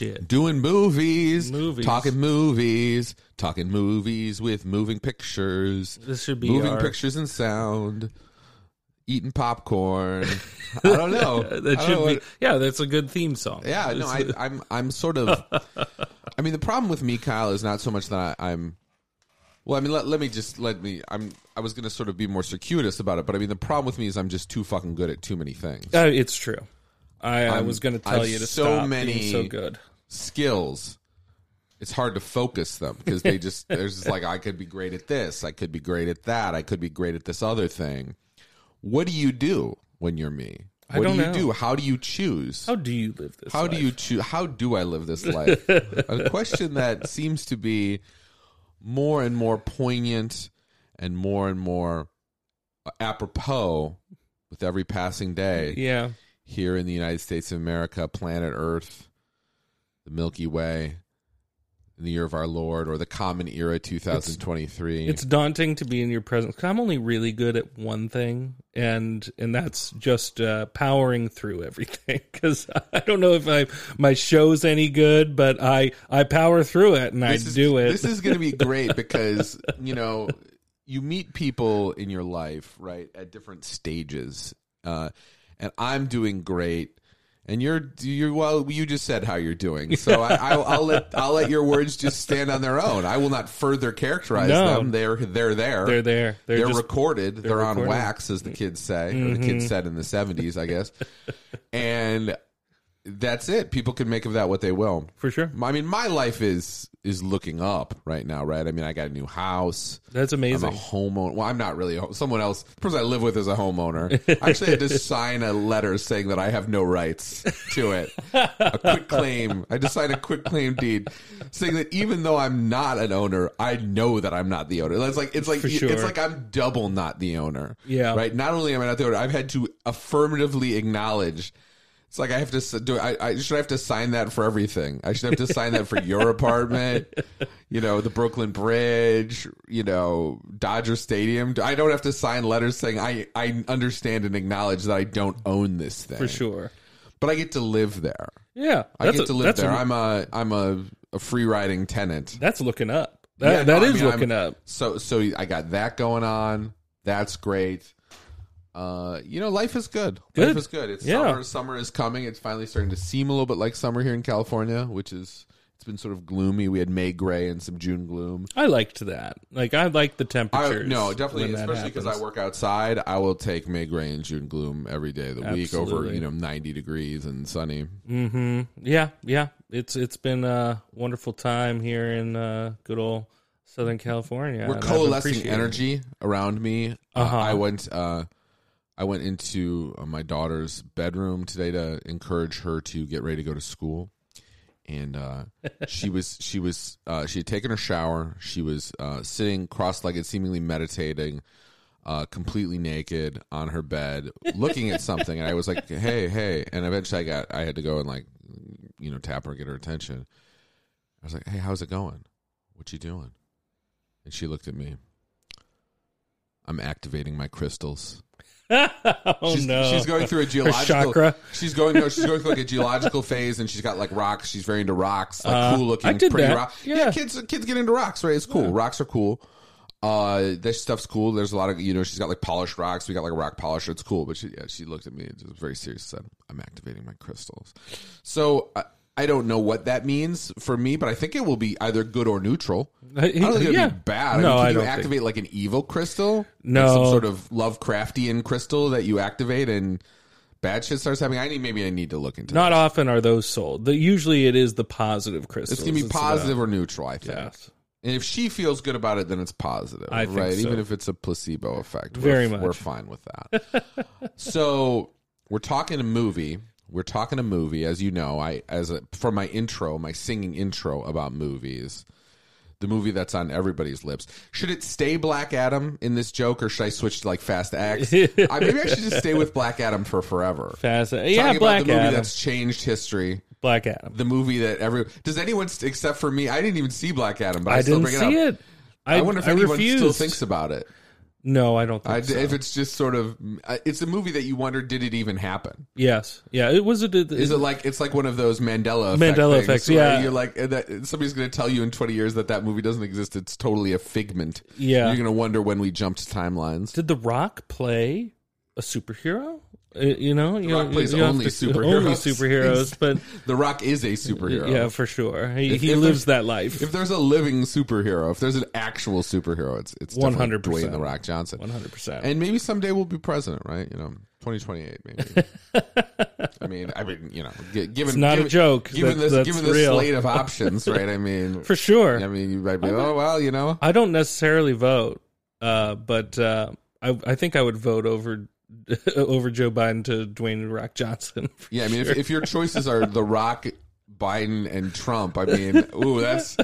shit. Doing movies, Movies. talking movies, talking movies with moving pictures, This should be moving our, pictures and sound, eating popcorn. I don't know. That should know be what- yeah. That's a good theme song. Yeah, no, I, I'm I'm sort of. I mean, the problem with me, Kyle, is not so much that I, I'm. Well, I mean, let, let me just let me. I'm. I was going to sort of be more circuitous about it, but I mean, the problem with me is I'm just too fucking good at too many things. Uh, it's true. I, I was going to tell have you to so stop many- being so good. Skills. It's hard to focus them because they just there's just like I could be great at this, I could be great at that, I could be great at this other thing. What do you do when you're me? What do you know. do? How do you choose? How do you live this? How do you choose? How do I live this life? a question that seems to be more and more poignant and more and more apropos with every passing day Yeah, here in the United States of America, planet Earth, the Milky Way, in the year of our Lord, or the common era 2023. it's daunting to be in your presence. 'cause I'm only really good at one thing, and and that's just uh, powering through everything. Because I don't know if I my show's any good, but I I power through it and I is- do it. This is going to be great because you know you meet people in your life right at different stages, uh, and I'm doing great. And you're you well. You just said how you're doing, so I, I'll, I'll let I'll let your words just stand on their own. I will not further characterize No. them. They're they're there. they're there. They're, They're, just recorded. They're, on recorded. wax, as the kids say, or the Mm-hmm. kids said in the seventies, I guess. and that's it. People can make of that what they will. for sure. I mean, my life is is looking up right now, right? I mean, I got a new house. That's amazing. I'm a homeowner. Well, I'm not really. A, someone else, the person I live with, is a homeowner. I actually had to sign a letter saying that I have no rights to it. A quitclaim. I had to sign a quitclaim deed saying that even though I'm not an owner, I know that I'm not the owner. It's like it's like For it's like I'm double not the owner. Yeah. Right. Not only am I not the owner, I've had to affirmatively acknowledge. It's like I have to do. I, I should I have to sign that for everything. I should have to sign that for your apartment. You know, the Brooklyn Bridge. You know, Dodger Stadium. I don't have to sign letters saying I I understand and acknowledge that I don't own this thing for sure. But I get to live there. Yeah, I get a- to live there. I'm a I'm a, a free riding tenant. that's looking up. That Yeah, that no, I is mean, I'm- looking up. So so I got that going on. That's great. Uh, you know, life is good. Good. Life is good. It's Yeah. summer. Summer is coming. It's finally starting to seem a little bit like summer here in California, which is it's been sort of gloomy. We had May gray and some June gloom. I liked that. Like I like the I, no, definitely, especially because I work outside. I will take May gray and June gloom every day of the week over you know ninety degrees and sunny. Mm-hmm. Yeah, yeah. It's it's been a wonderful time here in uh, good old Southern California. We're coalescing it. energy around me. Uh, Uh-huh. I went. Uh, I went into uh, my daughter's bedroom today to encourage her to get ready to go to school, and uh, she was she was uh, she had taken her shower. She was uh, sitting cross-legged, seemingly meditating, uh, completely naked on her bed, looking at something. And I was like, "Hey, hey!" And eventually, I got I had to go and like you know tap her, get her attention. I was like, "Hey, how's it going? What you doing?" And she looked at me. I'm activating my crystals. oh she's, no! she's going through a Her geological. chakra. She's going. No, she's going through like a geological phase, and she's got like rocks. She's very into rocks, like Uh, cool looking, I did pretty that. rock. Yeah. kids, kids get into rocks, right? It's cool. Rocks are cool. Uh, this stuff's cool. There's a lot of you know. She's got like polished rocks. We got like a rock polisher. It's cool. But she, yeah, she looked at me and just was very serious. Said, "I'm activating my crystals." So I, I don't know what that means for me, but I think it will be either good or neutral. Uh, I don't think it'll yeah. be bad. I No, mean, can I you don't think- activate like an evil crystal? No. Like some sort of Lovecraftian crystal that you activate and bad shit starts happening. I need maybe I need to look into. Not this. often are those sold. The, usually, it is the positive crystals. It's gonna be positive or neutral. I think. Yes. And if she feels good about it, then it's positive, I right? so. Even if it's a placebo effect, Very we're, much. we're fine with that. so we're talking a movie. We're talking a movie, as you know. I as a, for my intro, my singing intro about movies. The movie that's on everybody's lips. Should it stay Black Adam in this joke, or should I switch to like Fast X? I, maybe I should just stay with Black Adam for forever. Fast. Talking Yeah, about Black the movie Adam. that's changed history. Black Adam. The movie that every does anyone except for me? I didn't even see Black Adam, but I, I still didn't bring it see up. it. I, I wonder if I anyone refused. still thinks about it. No, I don't think I, so. If it's just sort of, uh, it's a movie that you wonder, did it even happen? yes, yeah, it was a. It, Is it like it's like one of those Mandela effect Mandela effects, yeah. You're like uh, that, somebody's going to tell you in 20 years that that movie doesn't exist. It's totally a figment. Yeah. you're going to wonder when we jumped timelines. Did The Rock play a superhero? Uh, You know, you Rock know, plays you only to- superheroes. Only superheroes, but The Rock is a superhero. yeah, for sure. He, If- he if lives that life. If there's a living superhero, if there's an actual superhero, it's it's definitely 100%. Dwayne the Rock Johnson. One hundred percent. And maybe someday we'll be president, right? You know, 2028 maybe. I mean, I mean, you know, given It's not a joke. Given That- this, given the real. slate of options, right? I mean, For sure. I mean, you might be, oh well, you know, I don't necessarily vote, uh, but uh, I, I think I would vote over over Joe Biden to Dwayne Rock Johnson. yeah. I mean, sure. if, if your choices are The Rock, Biden, and Trump, I mean, ooh, that's.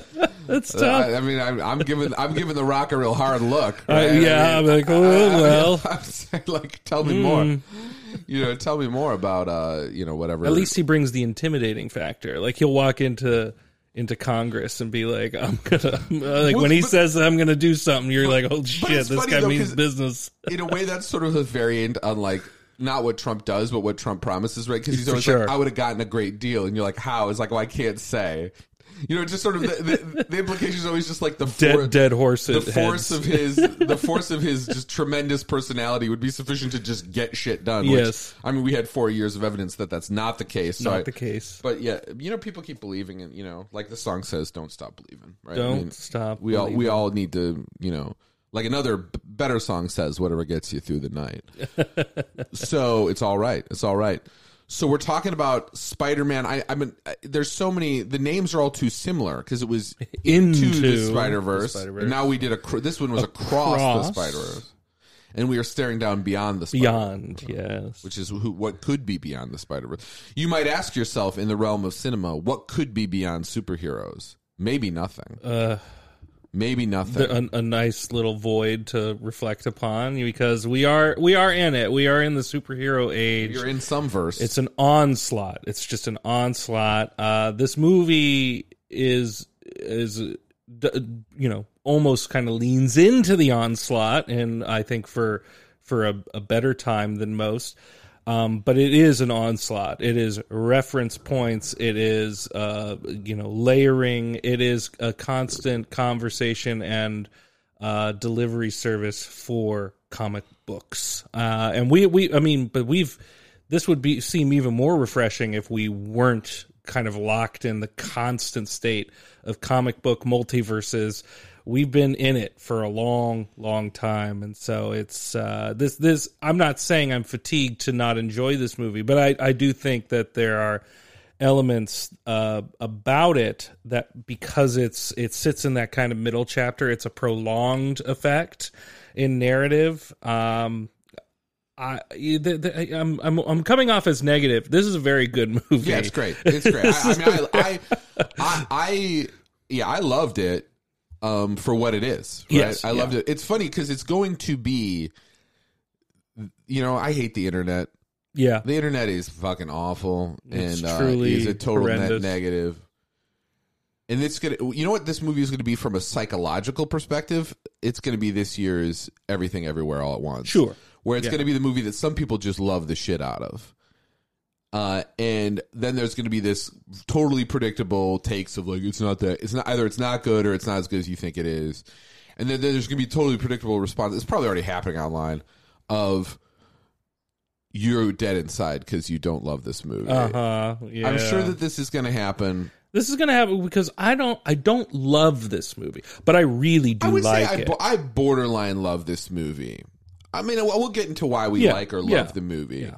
that's Uh, tough. I, I mean, I'm, I'm giving I'm giving the Rock a real hard look. Uh, right? I yeah, mean, I'm like, oh, I- I- I well. I'm like, tell me more. You know, tell me more about uh, you know, whatever. At least he brings the intimidating factor. Like he'll walk into into Congress and be like, "I'm gonna," like Well, when he but- says, "I'm gonna do something," you're like, "Oh shit, this guy though, means business." in a way, that's sort of a variant on like not what Trump does, but what Trump promises, right? Because he's always sure. like, "I would have gotten a great deal," and you're like, "How?" It's like, "Well, I can't say." You know, just sort of the, the, the implication is always just like the Dead, for- dead horse. the force of his the force of his just tremendous personality would be sufficient to just get shit done. which, Yes. I mean we had four years of evidence that that's not the case. So not I- the case. But yeah, you know, people keep believing, and you know, like the song says, "Don't stop believing." Right? Don't stop We all we all need to, you know, like another better song says, "Whatever gets you through the night." so it's all right. It's all right. So we're talking about Spider-Man. I, I mean, there's so many. The names are all too similar because it was into, Into the Spider-Verse. and now we did a. cr- This one was across Across. the Spider-Verse, and we are staring down beyond the Spider-Verse Beyond, yes. which is who, what could be beyond the Spider Verse. You might ask yourself, in the realm of cinema, what could be beyond superheroes? Maybe nothing. Uh, Maybe nothing. a, a nice little void to reflect upon because we are we are in it. We are in the superhero age. You're in some verse. It's an onslaught. It's just an onslaught. Uh, this movie is is you know almost kind of leans into the onslaught, and I think for for a, a better time than most. Um, but it is an onslaught. It is reference points. It is uh, you know layering. It is a constant conversation and uh, delivery service for comic books. Uh, and we we I mean, but we've this would be seem even more refreshing if we weren't kind of locked in the constant state of comic book multiverses. We've been in it for a long, long time, and so it's uh, this. This I'm not saying I'm fatigued to not enjoy this movie, but I, I do think that there are elements uh, about it that because it's it sits in that kind of middle chapter, it's a prolonged effect in narrative. Um, I the, I'm I'm I'm coming off as negative. This is a very good movie. yeah, it's great. It's great. I, I mean, I, I, I, I, yeah, I loved it um, for what it is. Right? Yes, I loved yeah. it. It's funny because it's going to be. You know, I hate the internet. Yeah, The internet is fucking awful It's and uh, truly is a total net negative. And it's gonna, you know what this movie is going to be from a psychological perspective. It's going to be this year's Everything Everywhere All at Once. Sure. where it's Yeah. going to be the movie that some people just love the shit out of. Uh, and then there's going to be this totally predictable takes of like it's not that it's not either it's not good or it's not as good as you think it is, and then, then there's going to be totally predictable response. It's probably already happening online of you're dead inside because you don't love this movie. uh huh. Yeah, I'm sure that this is going to happen. this is gonna happen because I don't I don't love this movie, but I really do I like I, it. I borderline love this movie. I mean, we'll we'll get into why we Yeah, like or love yeah, the movie.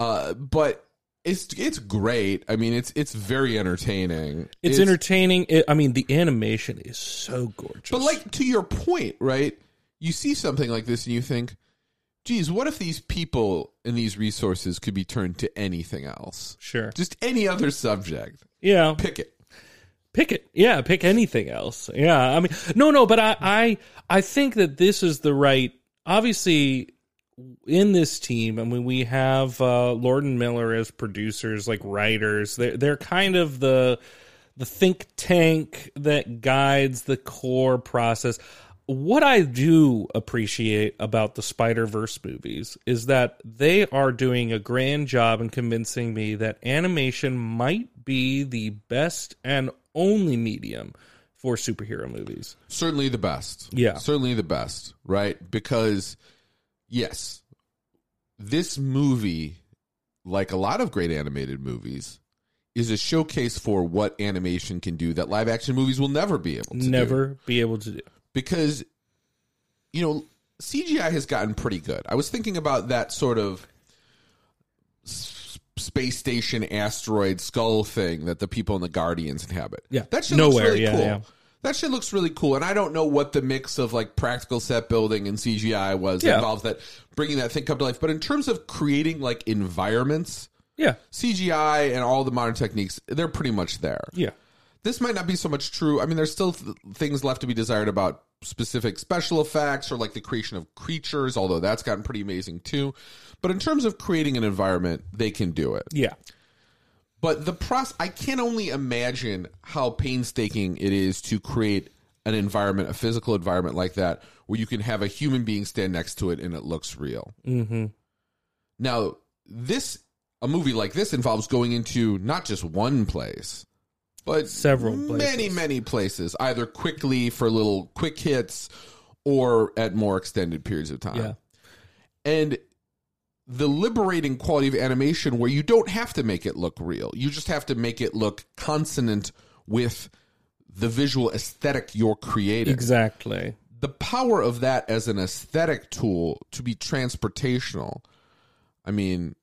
Uh, but it's it's great. I mean, it's it's very entertaining. it's, entertaining. It, I mean, the animation is so gorgeous. But like to your point, right? You see something like this and you think, "Geez, what if these people and these resources could be turned to anything else? sure, Just any other subject. yeah, Pick it." pick it. Yeah, pick anything else. Yeah, I mean, no, no, but I, I, I think that this is the right. Obviously, in this team, I mean, we have uh, Lord and Miller as producers, like writers. They're they're kind of the the think tank that guides the core process. what I do appreciate about the Spider Verse movies is that they are doing a grand job in convincing me that animation might be the best and only medium for superhero movies. Certainly the best. Yeah. Certainly the best, right? Because, yes, this movie, like a lot of great animated movies, is a showcase for what animation can do that live action movies will never be able to do. Never be able to do. because you know CGI has gotten pretty good. I was thinking about that sort of space station asteroid skull thing that the people in the Guardians inhabit. Yeah. that's Nowhere, really yeah, cool. yeah. That shit looks really cool, and I don't know what the mix of like practical set building and CGI was Yeah. involved that bringing that thing come to life. But in terms of creating like environments, Yeah. CGI and all the modern techniques, they're pretty much there Yeah. this might not be so much true. I mean, there's still th- things left to be desired about specific special effects or like the creation of creatures, although that's gotten pretty amazing too. But in terms of creating an environment, they can do it. Yeah. But the process, I can only imagine how painstaking it is to create an environment, a physical environment like that, where you can have a human being stand next to it and it looks real. Mm-hmm. Now, this a movie like this involves going into not just one place, but Several many, many places, either quickly for little quick hits or at more extended periods of time. Yeah. And the liberating quality of animation where you don't have to make it look real. You just have to make it look consonant with the visual aesthetic you're creating Exactly. the power of that as an aesthetic tool to be transportational, I mean,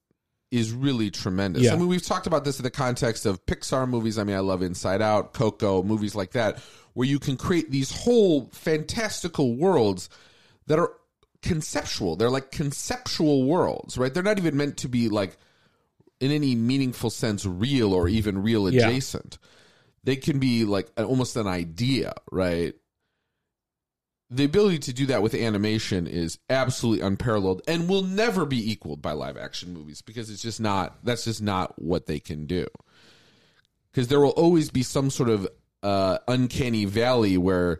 is really tremendous. Yeah. I mean, we've talked about this in the context of Pixar movies. I mean, I love Inside Out, Coco, movies like that, where you can create these whole fantastical worlds that are conceptual. They're like conceptual worlds, right? They're not even meant to be like in any meaningful sense real or even real Yeah. adjacent. They can be like an- almost an idea, right? the ability to do that with animation is absolutely unparalleled and will never be equaled by live action movies because it's just not that's just not what they can do because there will always be some sort of uh, uncanny valley where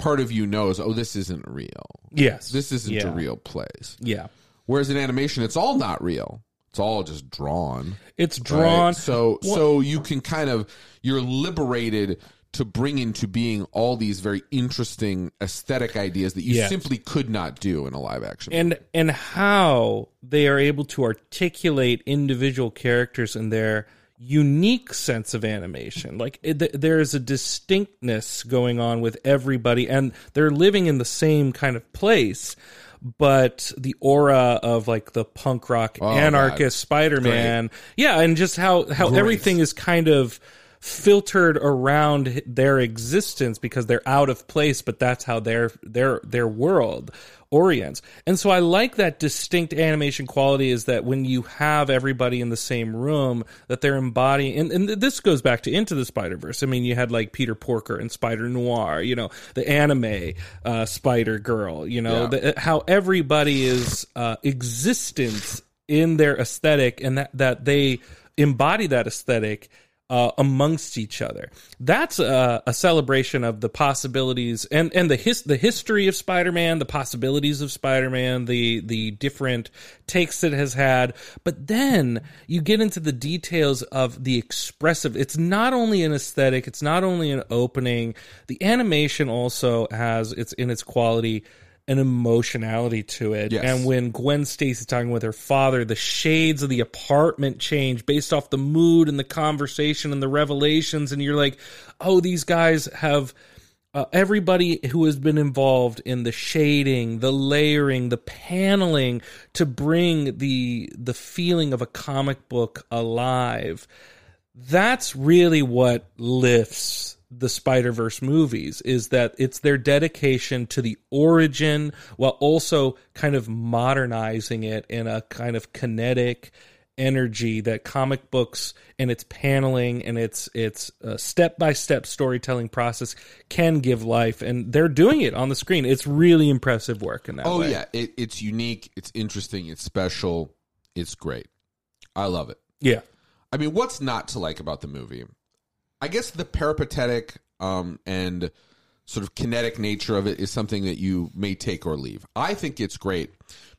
part of you knows oh this isn't real Yes. this isn't yeah. a real place Yeah. whereas in animation it's all not real it's all just drawn It's right? drawn. so so you can kind of you're liberated to bring into being all these very interesting aesthetic ideas that you Yes. simply could not do in a live action. and and how they are able to articulate individual characters and their unique sense of animation. Like it, th- there is a distinctness going on with everybody and they're living in the same kind of place but the aura of like the punk rock Oh, anarchist spider-man. Yeah and just how how everything is kind of filtered around their existence because they're out of place but that's how their their their world orients and so i like that distinct animation quality is that when you have everybody in the same room that they're embodying and, and this goes back to into the spider verse i mean you had like peter porker and spider noir you know the anime uh, spider girl you know Yeah. the, how everybody is uh, existence in their aesthetic and that that they embody that aesthetic uh, amongst each other. That's a, a celebration of the possibilities and and the his, the history of Spider-Man, the possibilities of Spider-Man, the the different takes it has had. But then you get into the details of the expressive. It's not only an aesthetic, it's not only an opening. The animation also has it's in its quality an emotionality to it. Yes. And when Gwen Stacy's talking with her father, the shades of the apartment change based off the mood and the conversation and the revelations, and you're like, oh, these guys have. Uh, everybody who has been involved in the shading, the layering, the paneling to bring the the feeling of a comic book alive. That's really what lifts the Spider-Verse movies is that it's their dedication to the origin while also kind of modernizing it in a kind of kinetic energy that comic books and its paneling and its its uh, step-by-step storytelling process can give life. And they're doing it on the screen. It's really impressive work in that oh way. yeah, it, it's unique, it's interesting, it's special, it's great. I love it. yeah. I mean, what's not to like about the movie? I guess the peripatetic um, and sort of kinetic nature of it is something that you may take or leave. I think it's great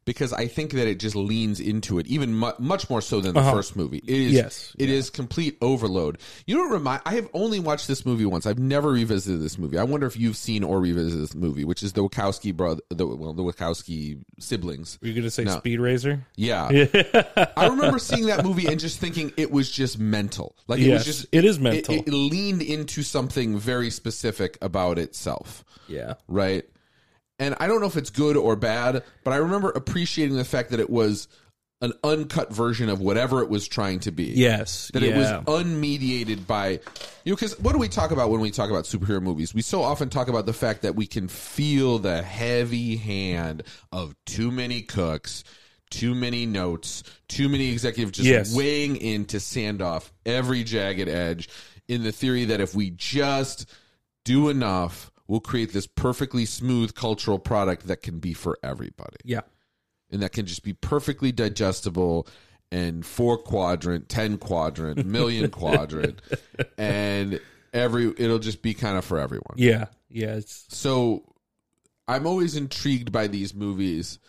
because I think that it just leans into it even mu- much more so than the uh-huh. first movie. It is Yes. it is complete overload. You don't remind I have only watched this movie once. I've never revisited this movie. I wonder if you've seen or revisited this movie, which is the Wachowski brother the well the Wachowski siblings. Were you going to say No. Speed Racer? Yeah. I remember seeing that movie and just thinking it was just mental. Like it Yes, was just it is it- mental. It, leaned into something very specific about itself, Yeah. right? And I don't know if it's good or bad, but I remember appreciating the fact that it was an uncut version of whatever it was trying to be. Yes. That yeah. it was unmediated by you know because what do we talk about when we talk about superhero movies? We so often talk about the fact that we can feel the heavy hand of too many cooks, too many notes, too many executives just Yes. weighing in to sand off every jagged edge in the theory that if we just do enough, we'll create this perfectly smooth cultural product that can be for everybody yeah. and that can just be perfectly digestible and four quadrant, ten quadrant, million quadrant, and every it'll just be kind of for everyone. Yeah. Yeah. It's So I'm always intrigued by these movies.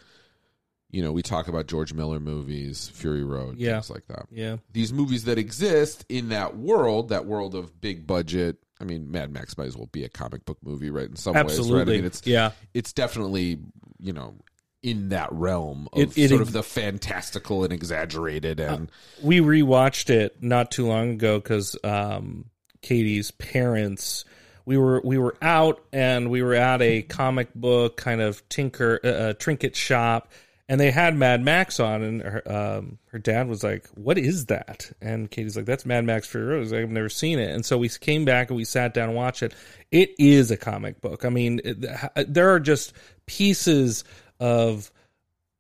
You know, we talk about George Miller movies, Fury Road, Yeah. things like that. yeah. These movies that exist in that world, that world of big budget. I mean, Mad Max might as well be a comic book movie, right? In some ways, right? I mean, it's yeah. it's definitely you know in that realm of It- it sort ex- of the fantastical and exaggerated and we rewatched it not too long ago because um, Katie's parents. We were we were out and we were at a comic book kind of tinker uh, uh, trinket shop, and they had Mad Max on, and her um, her dad was like, "What is that?" And Katie's like, "That's Mad Max Fury Road." Like, I've never seen it, and so we came back and we sat down and watched it. It is a comic book. I mean, it, there are just pieces of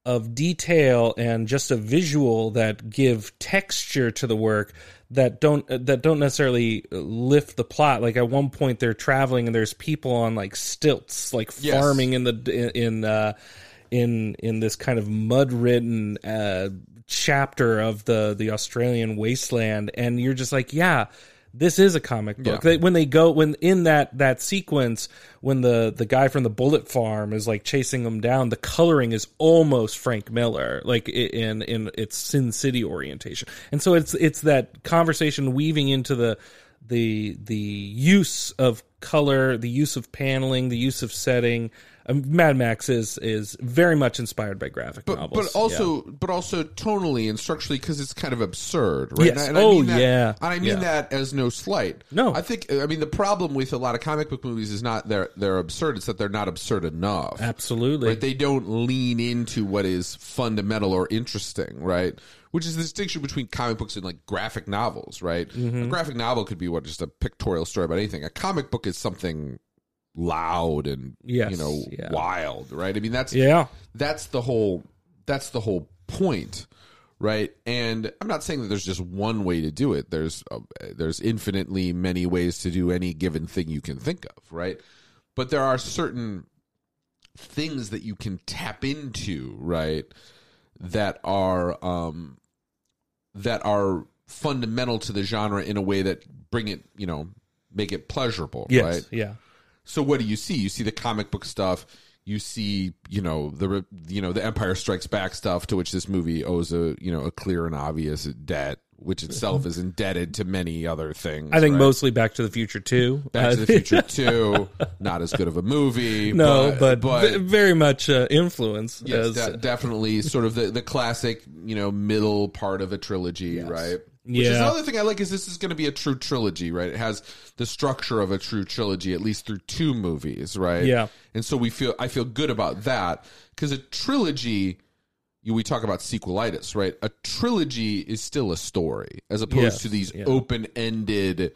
of detail and just a visual that give texture to the work that don't that don't necessarily lift the plot like at one point they're traveling and there's people on like stilts like Yes. farming in the in uh in in this kind of mud ridden uh chapter of the the Australian wasteland and you're just like yeah this is a comic book. Yeah. They- when they go when in that that sequence when the the guy from the bullet farm is like chasing them down, the coloring is almost Frank Miller, like in in its Sin City orientation. And so it's it's that conversation weaving into the the the use of color, the use of paneling, the use of setting. Um, Mad Max is is very much inspired by graphic but, novels. but also but also tonally and structurally because it's kind of absurd right Yes. and I Oh, mean that, yeah. and i mean Yeah. that as no slight No. i think i mean the problem with a lot of comic book movies is not they're they're absurd it's that they're not absurd enough absolutely. right they don't lean into what is fundamental or interesting right which is the distinction between comic books and like graphic novels right Mm-hmm. a graphic novel could be what just a pictorial story about anything a comic book is something loud and Yes, you know yeah. wild right i mean that's yeah. that's the whole that's the whole point right and i'm not saying that there's just one way to do it there's uh, there's infinitely many ways to do any given thing you can think of right but there are certain things that you can tap into right that are um that are fundamental to the genre in a way that bring it you know make it pleasurable Yes. right Yeah. So what do you see? You see the comic book stuff. You see, you know the you know the Empire Strikes Back stuff, to which this movie owes a you know a clear and obvious debt, which itself is indebted to many other things. I think right? mostly Back to the Future too. Back to the Future Two, not as good of a movie. No, but, but v- very much uh, influence. yes, as- de- definitely sort of the the classic you know middle part of a trilogy, right? Which is another thing I like is this is going to be a true trilogy, right? It has the structure of a true trilogy, at least through two movies, right? Yeah. And so we feel I feel good about that because a trilogy, you, we talk about sequelitis, right? A trilogy is still a story as opposed Yes, to these yeah. open ended,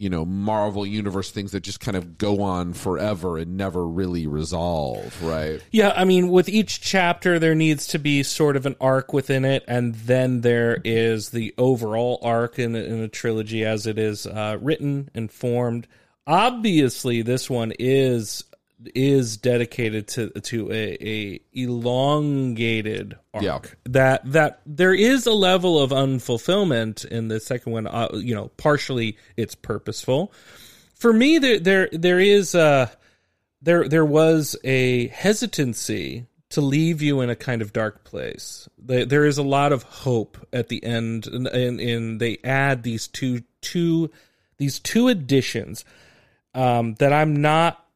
you know, Marvel universe things that just kind of go on forever and never really resolve, right? Yeah, I mean, with each chapter, there needs to be sort of an arc within it, and then there is the overall arc in, in a trilogy as it is uh, written and formed. Obviously, this one is is dedicated to to a, a elongated arc. Yeah. That that there is a level of unfulfillment in the second one. Uh, you know, partially it's purposeful. For me, there there there is uh there there was a hesitancy to leave you in a kind of dark place. There, there is a lot of hope at the end, and, and, and they add these two two these two additions um, that I'm not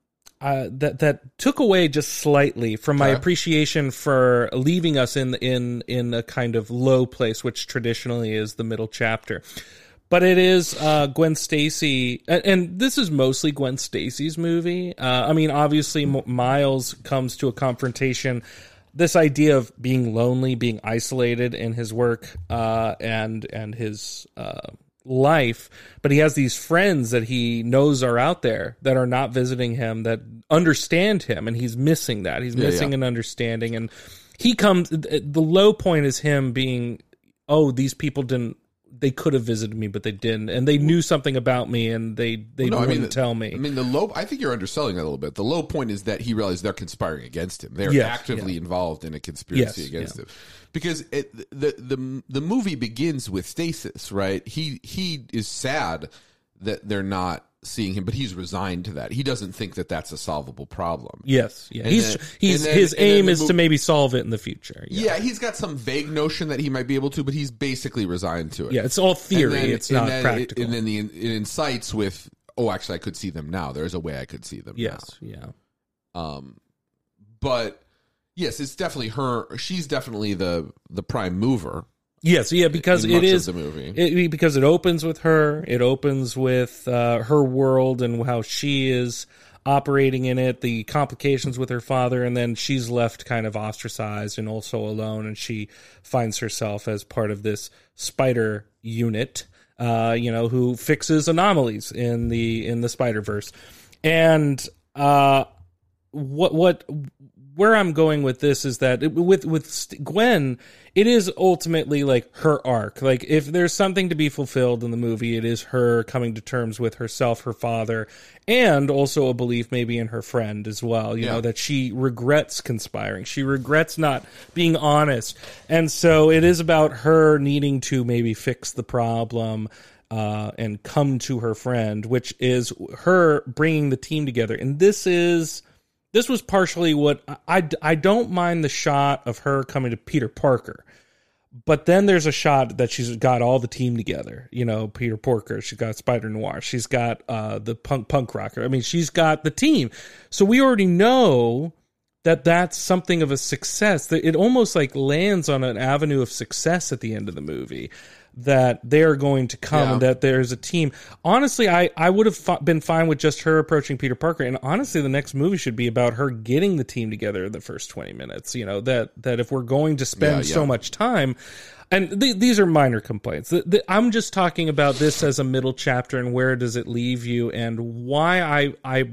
uh, that that took away just slightly from my Okay. appreciation for leaving us in in in a kind of low place, which traditionally is the middle chapter. But it is uh, Gwen Stacy, and, and this is mostly Gwen Stacy's movie. Uh, I mean, obviously, M- Miles comes to a confrontation. This idea of being lonely, being isolated in his work uh, and and his uh, life, but he has these friends that he knows are out there that are not visiting him, that understand him, and he's missing that. He's missing yeah. an understanding, and he comes. The low point is him being, oh, these people didn't. They could have visited me, but they didn't, and they knew something about me, and they they No, I wouldn't mean, tell me. I mean, the low. I think you're underselling that a little bit. The low point is that he realized they're conspiring against him. They're Yes, actively involved in a conspiracy Yes, against yeah. him. Because it, the the the movie begins with stasis, right? He he is sad that they're not seeing him, but he's resigned to that. He doesn't think that that's a solvable problem. yes, yeah. And He's then- he's then- his aim the is mo- to maybe solve it in the future. Yeah, Yeah, he's got some vague notion that he might be able to, but he's basically resigned to it. yeah. It's all theory. Then- it's not then it- and then the it incites with, oh, actually, I could see them now. There's a way I could see them. yes, yeah. Um, but yes, it's definitely her. She's definitely the the prime mover. Yes, yeah, because it is it much of is the movie. It, because it opens with her. It opens with uh, her world and how she is operating in it, the complications with her father, and then she's left kind of ostracized and also alone, and she finds herself as part of this spider unit, uh, you know, who fixes anomalies in the in the Spider Verse, and uh, what what where I'm going with this is that it- with with Gwen, it is ultimately like her arc. Like if there's something to be fulfilled in the movie, it is her coming to terms with herself, her father, and also a belief maybe in her friend as well. You know that she regrets conspiring. She regrets not being honest, and so it is about her needing to maybe fix the problem. Uh, and come to her friend, which is her bringing the team together. And this is this was partially what I, I don't mind the shot of her coming to Peter Parker. But then there's a shot that she's got all the team together. You know, Peter Parker, she's got Spider Noir, she's got uh, the punk punk rocker. I mean, she's got the team. So we already know that that's something of a success. That it almost like lands on an avenue of success at the end of the movie. That they're going to come, Yeah. and that there's a team. Honestly, I I would have fi- been fine with just her approaching Peter Parker, and honestly, the next movie should be about her getting the team together the first twenty minutes. You know that that if we're going to spend Yeah, so much time, and th- these are minor complaints. The, the, I'm just talking about this as a middle chapter and where does it leave you, and why I I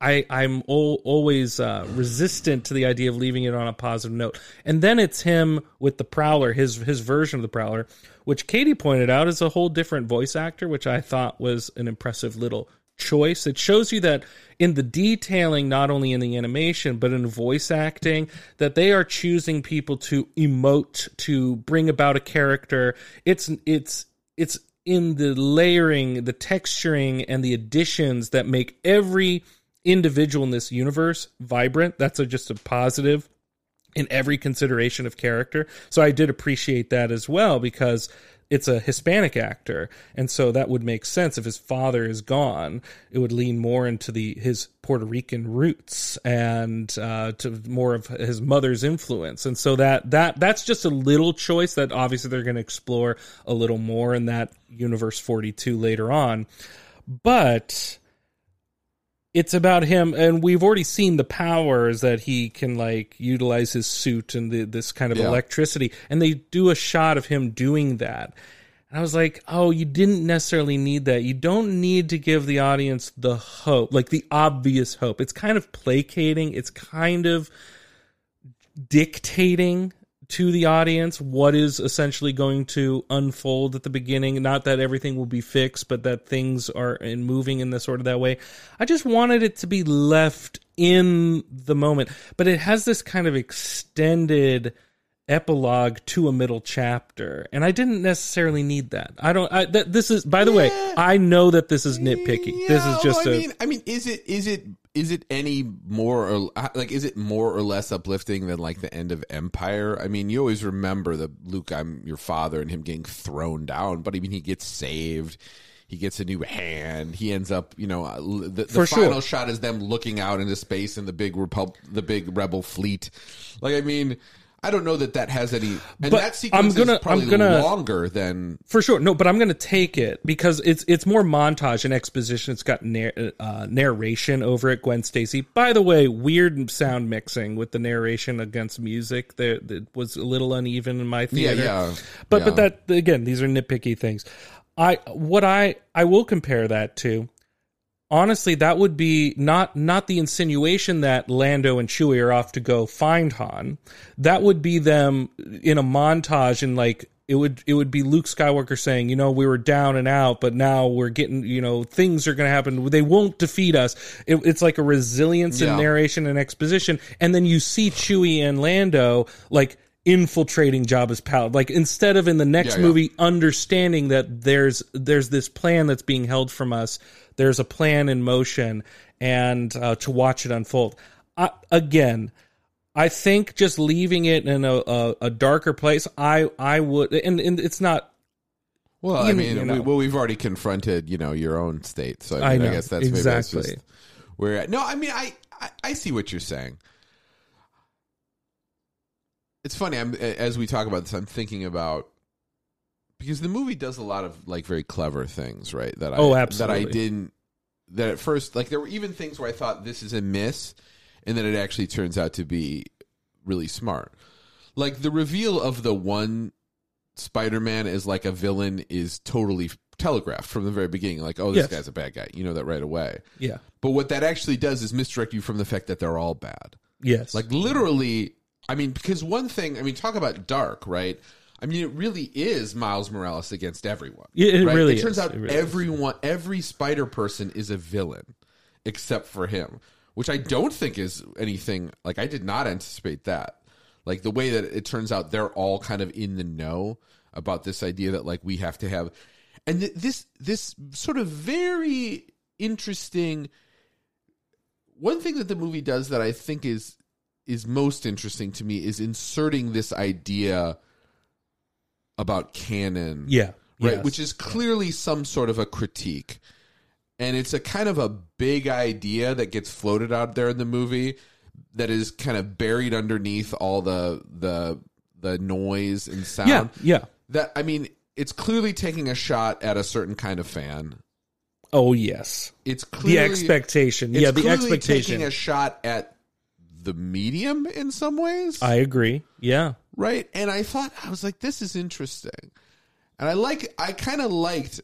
I I'm al- always uh, resistant to the idea of leaving it on a positive note. And then it's him with the Prowler, his his version of the Prowler, which Katie pointed out is a whole different voice actor, which I thought was an impressive little choice. It shows you that in the detailing, not only in the animation but in voice acting, that they are choosing people to emote, to bring about a character. It's it's it's in the layering, the texturing, and the additions that make every individual in this universe vibrant. That's a, just a positive in every consideration of character. So I did appreciate that as well because it's a Hispanic actor, and so that would make sense if his father is gone. It would lean more into the his Puerto Rican roots and uh, to more of his mother's influence, and so that that that's just a little choice that obviously they're going to explore a little more in that universe forty two later on, but it's about him and we've already seen the powers that he can like utilize his suit and the, this kind of Yeah. electricity and they do a shot of him doing that. And i was like oh you didn't necessarily need that. You don't need to give the audience the hope like the obvious hope. It's kind of placating. It's kind of dictating to the audience what is essentially going to unfold at the beginning. Not that everything will be fixed, but that things are in moving in this sort of that way. I just wanted it to be left in the moment, but it has this kind of extended epilogue to a middle chapter and i didn't necessarily need that i don't I, that, this is by the way i know that this is nitpicky this is just I a mean, I mean, is it is it is it any more or like is it more or less uplifting than like the end of Empire? I mean, you always remember the Luke, I'm your father, and him getting thrown down, but I mean, he gets saved. He gets a new hand. He ends up, you know, uh, the, the final sure. shot is them looking out into space and the big repub- the big rebel fleet. Like, I mean, I don't know that that has any. And But that sequence I'm gonna- is probably I'm gonna- longer than For sure, no, but I'm going to take it because it's it's more montage and exposition. It's got nar- uh, narration over it. Gwen Stacy, by the way, weird sound mixing with the narration against music. There, that was a little uneven in my yeah, theater. yeah. But yeah. but that again, these are nitpicky things. I what I I will compare that to. Honestly, that would be not not the insinuation that Lando and Chewie are off to go find Han. That would be them in a montage and like it would it would be Luke Skywalker saying, you know, we were down and out, but now we're getting, you know, things are going to happen. They won't defeat us. It, it's like a resilience Yeah. in narration and exposition, and then you see Chewie and Lando like infiltrating Jabba's palace. Like instead of in the next Yeah, yeah. movie understanding that there's there's this plan that's being held from us, there's a plan in motion, and uh, to watch it unfold. I, again, I think just leaving it in a, a, a darker place, I I would, and, and it's not. Well, I mean, you know. we, well, we've already confronted, you know, your own state. So I, I mean, I, know, guess that's maybe that's exactly. just where. At. No, I mean, I, I I see what you're saying. It's funny. I'm as we talk about this, I'm thinking about because the movie does a lot of like very clever things, right? That I Oh, that I didn't. That at first, like there were even things where I thought this is a miss, and then it actually turns out to be really smart. Like the reveal of the one Spider-Man as like a villain is totally telegraphed from the very beginning. Like, oh, this Yes. guy's a bad guy. You know that right away. Yeah. But what that actually does is misdirect you from the fact that they're all bad. Yes. Like literally, I mean, because one thing, I mean, talk about dark, right? I mean, it really is Miles Morales against everyone. Yeah, it right? really It turns is. out It really is. everyone, every Spider person is a villain, except for him, which I don't think is anything. Like I did not anticipate that. Like the way that it turns out they're all kind of in the know about this idea that like we have to have, and th- this this sort of very interesting one thing that the movie does that I think is is most interesting to me is inserting this idea about canon, yeah. right? Yes. Which is clearly some sort of a critique, and it's a kind of a big idea that gets floated out there in the movie that is kind of buried underneath all the the the noise and sound. yeah. Yeah. That I mean, it's clearly taking a shot at a certain kind of fan. Oh yes. It's clearly the expectation. Yeah. The expectation. taking a shot at the medium in some ways, I agree. Yeah. right? And I thought I was like, this is interesting, and I like, I kind of liked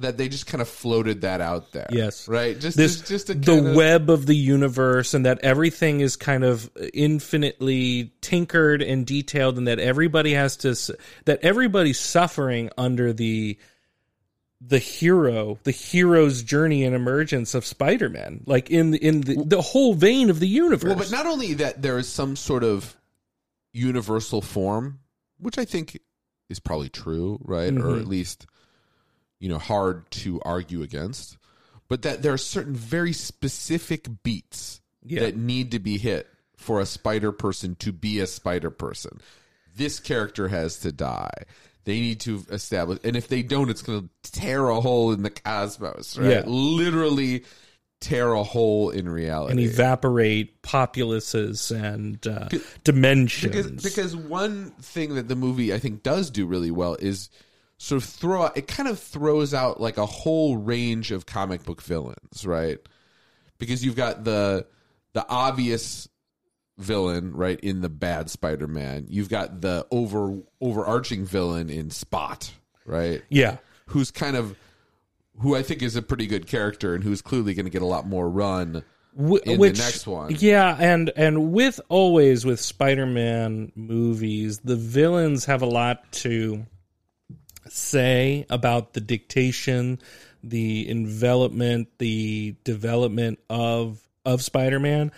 that they just kind of floated that out there. Yes. right. Just this just, just the of, web of the universe and that everything is kind of infinitely tinkered and detailed and that everybody has to that everybody's suffering under the the hero the hero's journey and emergence of spider-man like in the in the, the whole vein of the universe Well, but not only that, there is some sort of universal form, which I think is probably true, right? Or Mhm. at least, you know, hard to argue against. But that there are certain very specific beats Yeah. that need to be hit for a spider person to be a spider person. This character has to die. They need to establish, and if they don't, it's going to tear a hole in the cosmos, right? Yeah. Literally tear a hole in reality. and evaporate populaces and uh, dimensions because because one thing that the movie I think does do really well is sort of throw it kind of throws out like a whole range of comic book villains, right? Because you've got the the obvious villain, right, in the bad Spider-Man. You've got the over overarching villain in Spot, right? yeah Who's kind of who I think is a pretty good character and who's clearly going to get a lot more run. Wh- in the which, next one. Yeah, and and with always with Spider-Man movies, the villains have a lot to say about the dictation, the envelopment, the development of of Spider-Man.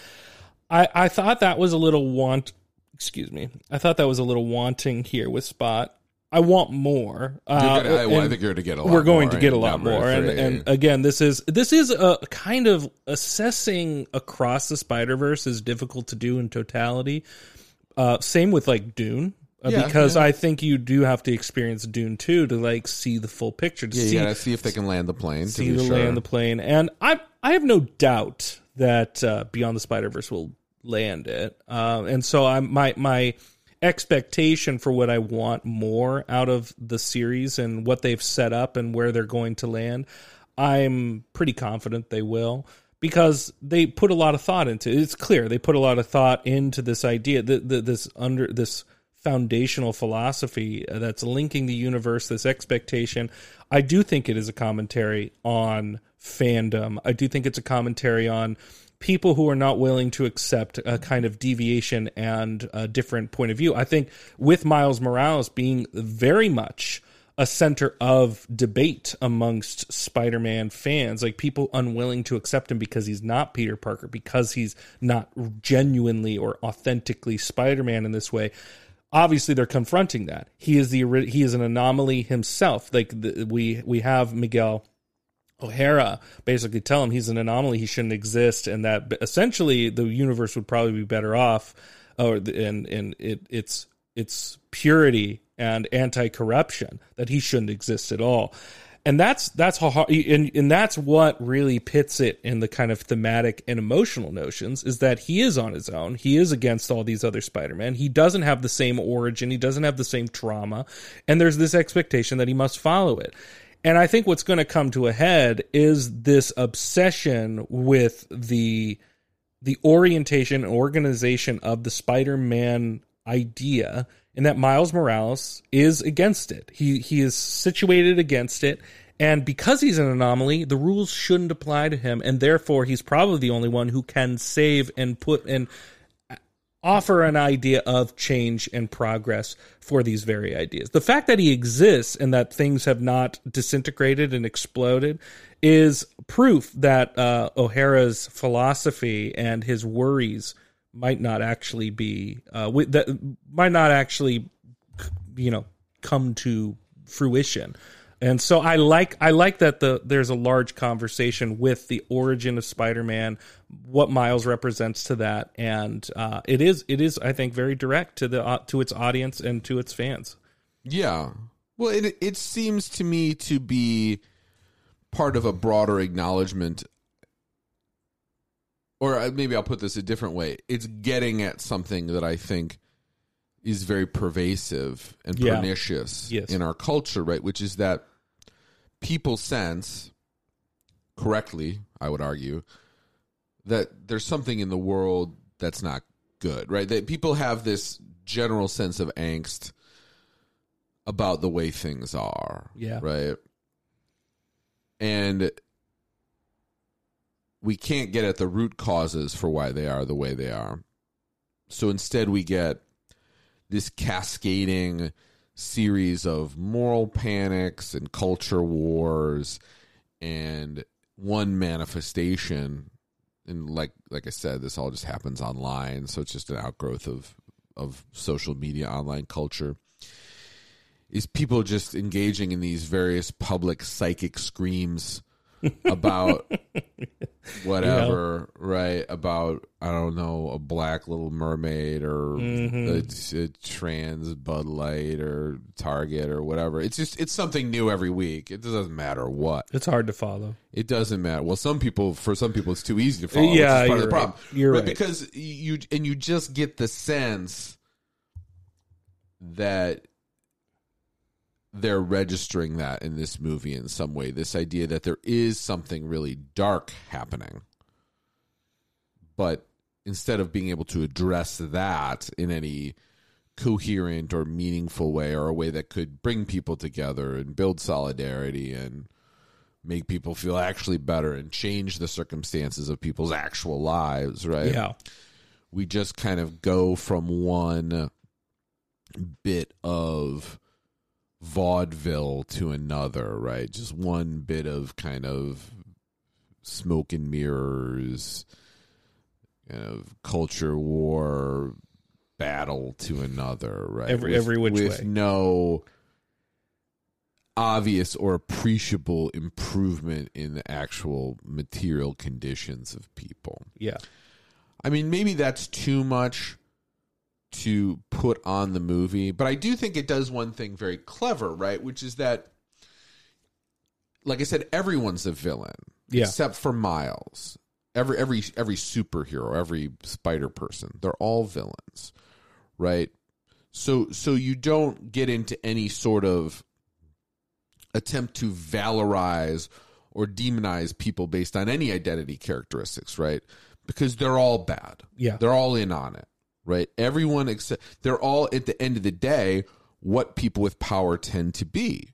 I I thought that was a little want excuse me. I thought that was a little wanting here with Spot. I want more. Uh, gonna- I, well, I think you're going to get a lot. we're going to get a lot more and, and again this is this is a kind of assessing across the spider verse is difficult to do in totality uh same with like dune uh, Yeah, because yeah. i think you do have to experience dune 2 to like see the full picture to yeah, see you got to see if they can land the plane. see to be the sure. land the plane and i i have no doubt that uh beyond the spider verse will land it uh, and so i'm my my expectation for what i want more out of the series and what they've set up and where they're going to land i'm pretty confident they will because they put a lot of thought into it. It's clear they put a lot of thought into this idea, this under this foundational philosophy that's linking the universe, this expectation. I do think it is a commentary on fandom. I do think it's a commentary on people who are not willing to accept a kind of deviation and a different point of view. I think with Miles Morales being very much a center of debate amongst Spider-Man fans, like people unwilling to accept him because he's not Peter Parker, because he's not genuinely or authentically Spider-Man in this way. Obviously, they're confronting that he is the he is an anomaly himself. Like the, we we have Miguel O'Hara basically tell him he's an anomaly, he shouldn't exist, and that essentially the universe would probably be better off, uh, or the- and and it its its purity and anti corruption that he shouldn't exist at all, and that's that's how hard, and and that's what really pits it in the kind of thematic and emotional notions is that he is on his own, he is against all these other Spider Men, he doesn't have the same origin, he doesn't have the same trauma, and there's this expectation that he must follow it. And I think what's going to come to a head is this obsession with the the orientation and organization of the Spider-Man idea and that Miles Morales is against it. He he is situated against it and because he's an anomaly, the rules shouldn't apply to him and therefore he's probably the only one who can save and put and offer an idea of change and progress for these very ideas. The fact that he exists and that things have not disintegrated and exploded is proof that uh, O'Hara's philosophy and his worries might not actually be uh, that might not actually you know come to fruition. And so I like I like that the there's a large conversation with the origin of Spider-Man, what Miles represents to that, and uh, it is it is I think very direct to the uh, to its audience and to its fans. Yeah. Well, it it seems to me to be part of a broader acknowledgement or uh, maybe I'll put this a different way. It's getting at something that I think is very pervasive and Yeah. pernicious Yes. in our culture, right? Which is that people sense correctly, I would argue, that there's something in the world that's not good, right? That people have this general sense of angst about the way things are. Yeah. Right. And we can't get at the root causes for why they are the way they are. So instead, we get this cascading series of moral panics and culture wars and one manifestation. And like like I said this all just happens online. So it's just an outgrowth of of social media online culture. Is people just engaging in these various public psychic screams about whatever, right? About I don't know, a black little mermaid or mm-hmm. a, a trans Bud Light or Target or whatever. It's just it's something new every week. It doesn't matter what. It's hard to follow. It doesn't matter. Well, some people, for some people, it's too easy to follow. Yeah, which is part you're of the right. problem. You're right. because you and you just get the sense that they're registering that in this movie in some way. This idea that there is something really dark happening, but instead of being able to address that in any coherent or meaningful way or a way that could bring people together and build solidarity and make people feel actually better and change the circumstances of people's actual lives, right? Yeah. We just kind of go from one bit of vaudeville to another, right? Just one bit of kind of smoke and mirrors, kind of culture war battle to another, right? Every- every which with way. no obvious or appreciable improvement in the actual material conditions of people. Yeah. I mean, maybe that's too much to put on the movie, but I do think it does one thing very clever, right? Which is that, like I said, everyone's a villain, Yeah. except for Miles. Every every every superhero, every Spider person, they're all villains, right? So so you don't get into any sort of attempt to valorize or demonize people based on any identity characteristics, right? Because they're all bad. Yeah. They're all in on it, right? Everyone except they're all at the end of the day what people with power tend to be,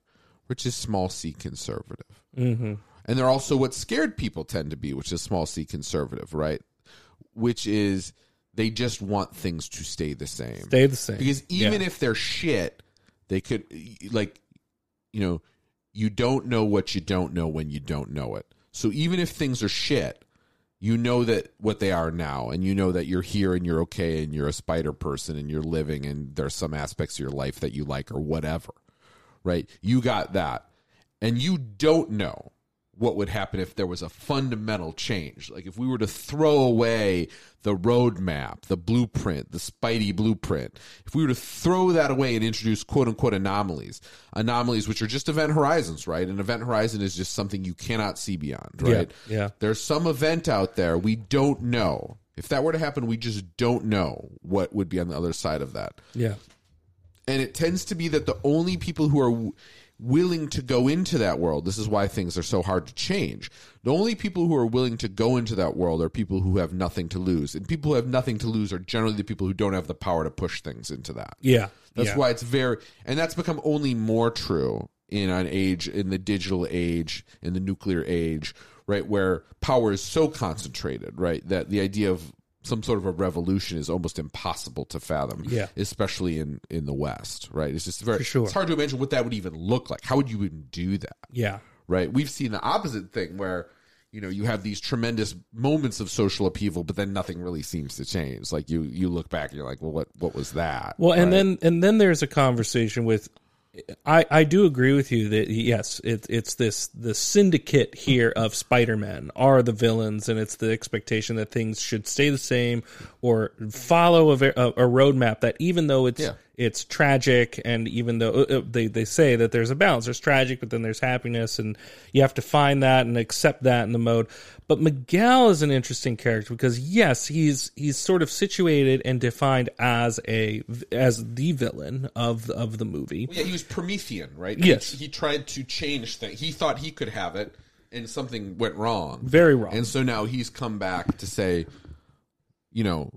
which is small c conservative. Mm-hmm. And they're also what scared people tend to be, which is small c conservative, right? Which is they just want things to stay the same. Stay the same. Because even Yeah. if they're shit, they could like you know, you don't know what you don't know when you don't know it. So even if things are shit, you know that what they are now and you know that you're here and you're okay and you're a spider person and you're living and there's some aspects of your life that you like or whatever. Right? You got that. And you don't know what would happen if there was a fundamental change. Like if we were to throw away the roadmap, the blueprint, the Spidey blueprint, if we were to throw that away and introduce quote unquote anomalies, anomalies which are just event horizons, right? An event horizon is just something you cannot see beyond, right? yeah. There's some event out there we don't know. If that were to happen, we just don't know what would be on the other side of that Yeah. and it tends to be that the only people who are willing to go into that world this is why things are so hard to change the only people who are willing to go into that world are people who have nothing to lose and people who have nothing to lose are generally the people who don't have the power to push things into that Yeah. that's yeah. why it's very and that's become only more true in an age in the digital age in the nuclear age right where power is so concentrated right that the idea of some sort of a revolution is almost impossible to fathom Yeah. especially in in the west right it's just very sure. it's hard to imagine what that would even look like how would you even do that Yeah. right we've seen the opposite thing where you know you have these tremendous moments of social upheaval but then nothing really seems to change like you you look back and you're like well what what was that Well, and right? then and then there's a conversation with. I, I do agree with you that yes, it, it's this the syndicate here of Spider Man are the villains, and it's the expectation that things should stay the same or follow a, a, a roadmap that even though it's Yeah. It's tragic, and even though uh, uh, they they say that there's a balance, there's tragic, but then there's happiness, and you have to find that and accept that in the mode. But Miguel is an interesting character because yes, he's he's sort of situated and defined as a as the villain of of the movie. Yeah, he was Promethean, right? Yes. He, he tried to change things. He thought he could have it, and something went wrong. Very wrong. And so now he's come back to say, you know,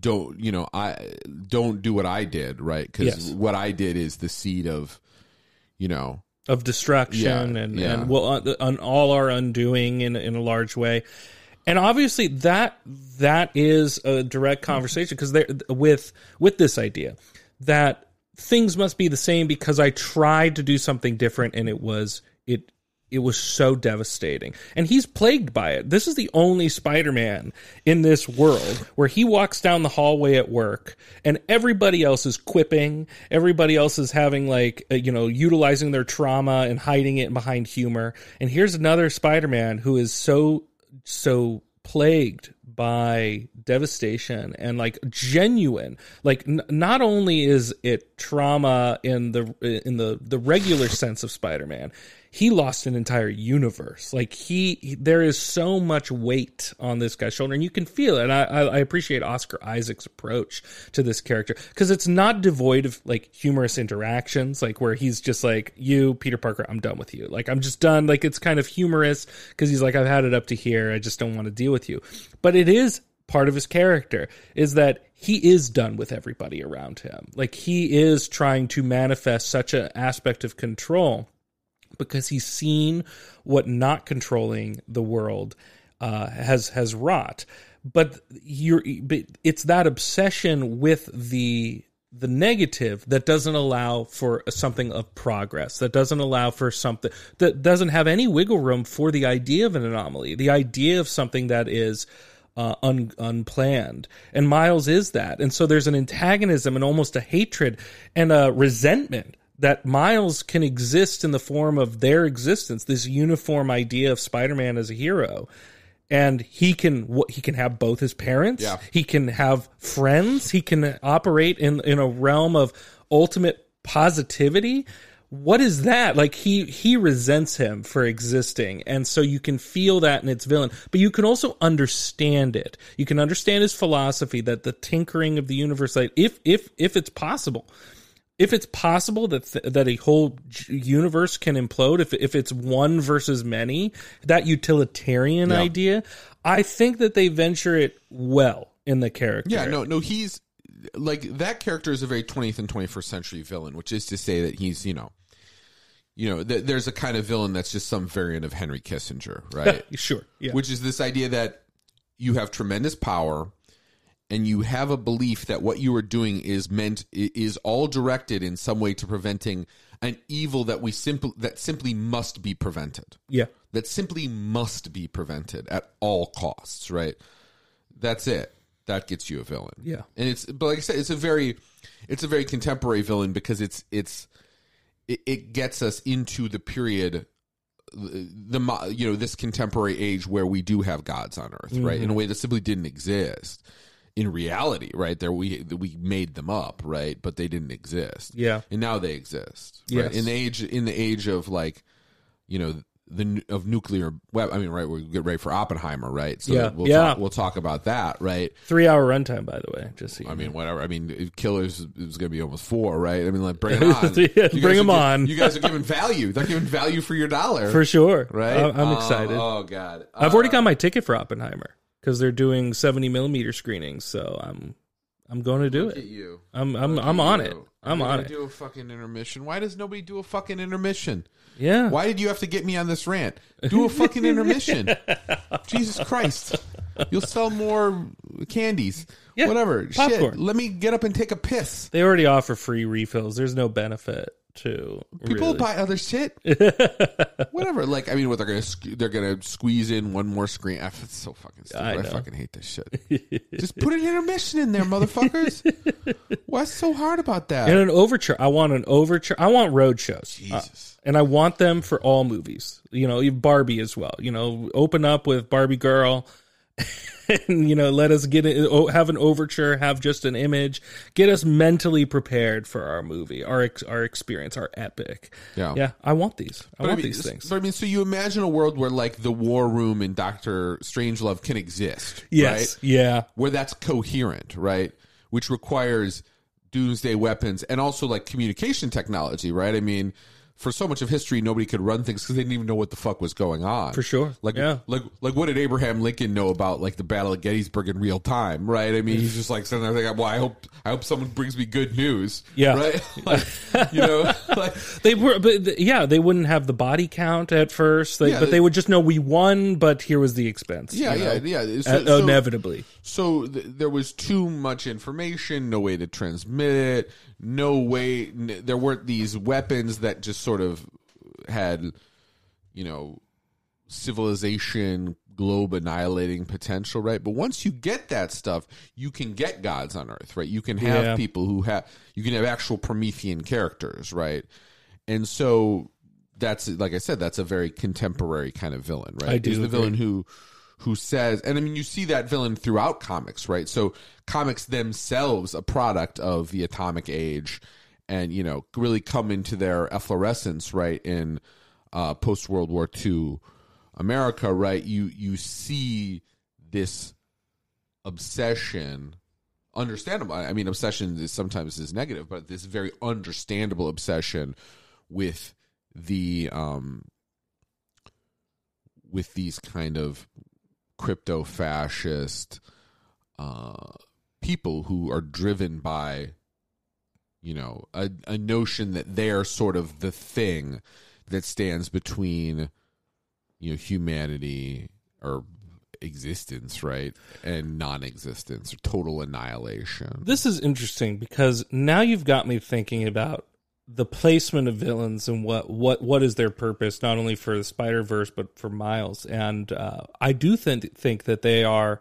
don't you know I don't do what I did, right? Because Yes. what I did is the seed of, you know, of destruction Yeah, and yeah. and well uh, on, on all our undoing in in a large way and obviously that that is a direct conversation because there with with this idea that things must be the same because I tried to do something different and it was it it was so devastating. And he's plagued by it. This is the only spider-man in this world where he walks down the hallway at work and everybody else is quipping. Everybody else is having like uh, you know utilizing their trauma and hiding it behind humor. And here's another spider-man who is so so plagued by devastation and like genuine like n- not only is it trauma in the in the the regular sense of spider-man he lost an entire universe. Like he, he- there is so much weight on this guy's shoulder and you can feel it. And i i I appreciate oscar isaac's approach to this character because it's not devoid of like humorous interactions like where he's just like you peter parker i'm done with you. Like i'm just done. Like it's kind of humorous because he's like i've had it up to here. I just don't want to deal with you. But it is part of his character is that he is done with everybody around him like he is trying to manifest such an aspect of control because he's seen what not controlling the world uh, has has wrought. But you're, but it's that obsession with the the negative that doesn't allow for something of progress. That doesn't allow for something that doesn't have any wiggle room for the idea of an anomaly. The idea of something that is uh, un, unplanned. And Miles is that. And so there's an antagonism and almost a hatred and a resentment that Miles can exist in the form of their existence, this uniform idea of Spider-Man as a hero. And he can he can have both his parents. Yeah. He can have friends. He can operate in in a realm of ultimate positivity. What is that? Like he he resents him for existing, and so you can feel that in its villain, but you can also understand it. You can understand his philosophy that the tinkering of the universe, like if if if it's possible, if it's possible that th- that a whole universe can implode if if it's one versus many that utilitarian Yeah. idea i think that they venture it well in the character Yeah, no, no, he's like that character is a very 20th and 21st century villain, which is to say that he's, you know, you know, th- there's a kind of villain that's just some variant of Henry Kissinger, right? sure yeah Which is this idea that you have tremendous power and you have a belief that what you are doing is meant is all directed in some way to preventing an evil that we simply that simply must be prevented yeah that simply must be prevented at all costs, right? That's it. That gets you a villain. Yeah. And it's but like I said, it's a very it's a very contemporary villain because it's it's it, it gets us into the period the the you know this contemporary age where we do have gods on earth, right? Mm-hmm. In a way that simply didn't exist in reality, right? There we we made them up, right? But they didn't exist yeah and now they exist. Right? Yes. In the age in the age of like, you know, the of nuclear. web. I mean, right? We get ready for Oppenheimer, right? So Yeah. we'll Yeah. Talk, we'll talk about that, right? three hour runtime by the way just so you I know. mean, whatever. I mean, Killers is going to be almost four, right? I mean, like, bring it on. Yeah, You guys bring are 'em gi- on. You guys are giving value. They're giving value for your dollar, for sure right? I- i'm Oh, excited Oh, God, i've already uh, got my ticket for oppenheimer because they're doing 70 millimeter screenings so i'm i'm going to do it you. i'm i'm, I'm on you. it i'm on it Do a fucking intermission. Why does nobody do a fucking intermission? Yeah Why did you have to get me on this rant? Do a fucking intermission. Jesus Christ. You'll sell more candies. Yeah, Whatever. popcorn. Shit. Let me get up and take a piss. they already offer free refills there's no benefit to People really. buy other shit. Whatever. Like, I mean, what they're gonna sque- they're gonna squeeze in one more screen. Ah, It's so fucking stupid. I I, know. fucking hate this shit. Just put an intermission in there, motherfuckers. What's so hard about that? and an overture. I want an overture. I want road shows. Uh, Jesus. And I want them for all movies. You know, even Barbie as well. You know, open up with Barbie girl, and you know, let us get it. Have an overture. Have just an image. Get us mentally prepared for our movie, our ex, our experience, our epic. Yeah. yeah. I want these. I But want mean, these things. But I mean, so you imagine a world where like the war room in Doctor Strangelove can exist, Yes. right? Yeah. Where that's coherent, right? Which requires doomsday weapons and also like communication technology, right? I mean, for so much of history, nobody could run things because they didn't even know what the fuck was going on. For sure. Like, Yeah. like, like, what did Abraham Lincoln know about like the Battle of Gettysburg in real time, right? I mean, he's just like sitting there thinking, "Well, I hope, I hope someone brings me good news." Yeah. right. Like, you know, like, They were, but yeah, they wouldn't have the body count at first, they, Yeah, but they- they would just know we won, but here was the expense. yeah, you know, yeah, yeah. So- so- inevitably. So th- there was too much information, no way to transmit it, no way. N- there weren't these weapons that just sort of had, you know, civilization globe annihilating potential, right? But once you get that stuff, you can get gods on Earth, right? You can have Yeah. people who have, you can have actual Promethean characters, right? And so that's like I said, that's a very contemporary kind of villain, right? I do Is the agree. villain who who says and I mean you see that villain throughout comics, right? So comics themselves a product of the atomic age and you know really come into their efflorescence, right, in uh post World War II America, right? You you see this obsession understandable. I mean, obsession is sometimes is negative, but this very understandable obsession with the um with these kind of crypto fascist uh people who are driven by you know a, a notion that they're sort of the thing that stands between you know humanity or existence right and non-existence or total annihilation. This is interesting because now you've got me thinking about the placement of villains and what what what is their purpose not only for the Spider Verse but for Miles. And uh, I do think think that they are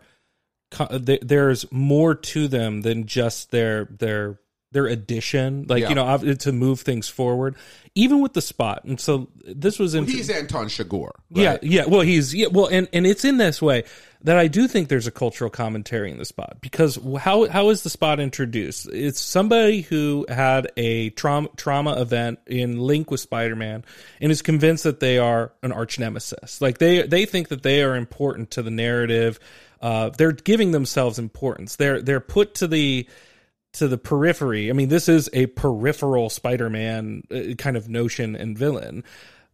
there's more to them than just their their their addition, like Yeah. you know, to move things forward. Even with the spot, and so this was interesting. He's Anton Chigurh. Yeah, yeah. Well, he's yeah. Well, and and it's in this way that I do think there's a cultural commentary in the spot because how how is the spot introduced? It's somebody who had a trauma trauma event in link with Spider-Man and is convinced that they are an arch nemesis. Like they they think that they are important to the narrative. Uh, they're giving themselves importance. They're they're put to the to the periphery. I mean, this is a peripheral Spider-Man uh, kind of notion and villain.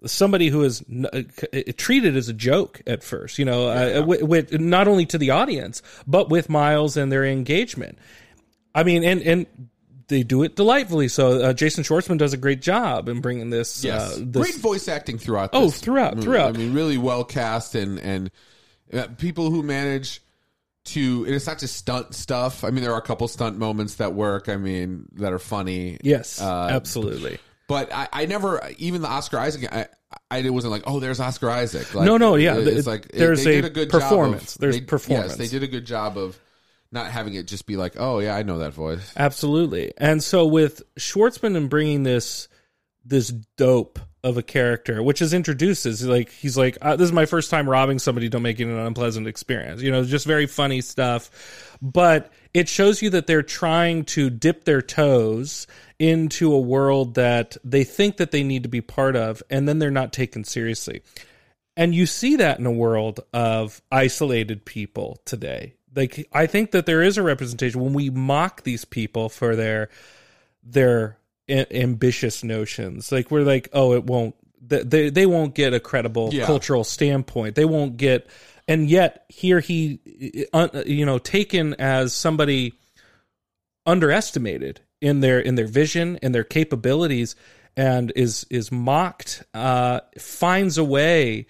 Somebody who is uh, c- treated as a joke at first, you know, uh, with, with not only to the audience but with Miles and their engagement. I mean, and and they do it delightfully. So uh, Jason Schwartzman does a great job in bringing this. Yes, Uh, this great voice acting throughout. Oh, throughout, throughout. I mean, really well cast and and uh, people who manage to. And it's not just stunt stuff. I mean, there are a couple stunt moments that work. I mean, that are funny. yes, Uh, absolutely. But I, I never even the Oscar Isaac. I, I wasn't like, oh, there's Oscar Isaac. Like, No, no, yeah, It's th- like there's they a did a good job of- performance. There's they- performance. Yes, they did a good job of not having it just be like, oh yeah, I know that voice. Absolutely. And so with Schwartzman and bringing this this dope of a character, which is introduced as like he's like, uh, "This is my first time robbing somebody. Don't make it an unpleasant experience." You know, just very funny stuff. But it shows you that they're trying to dip their toes into a world that they think that they need to be part of, and then they're not taken seriously. And you see that in a world of isolated people today. Like I think that there is a representation when we mock these people for their their a- ambitious notions. Like we're like, oh, it won't. They they won't get a credible Yeah. cultural standpoint. They won't get. And yet here he, you know, taken as somebody underestimated in their in their vision and their capabilities, and is is mocked. Uh, finds a way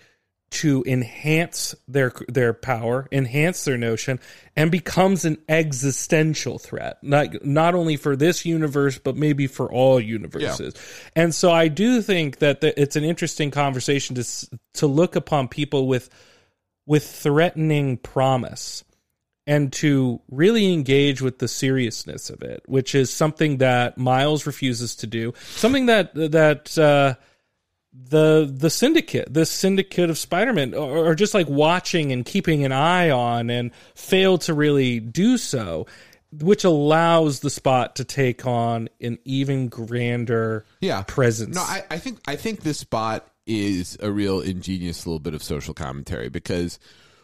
to enhance their their power, enhance their notion, and becomes an existential threat. Not not only for this universe, but maybe for all universes. And so I do think that the, it's an interesting conversation to to look upon people with with threatening promise and to really engage with the seriousness of it, which is something that Miles refuses to do. Something that that uh, the the syndicate, the syndicate of Spider-Man, are, are just like watching and keeping an eye on, and fail to really do so, which allows the spot to take on an even grander yeah presence. No, I, I think I think this spot is a real ingenious little bit of social commentary because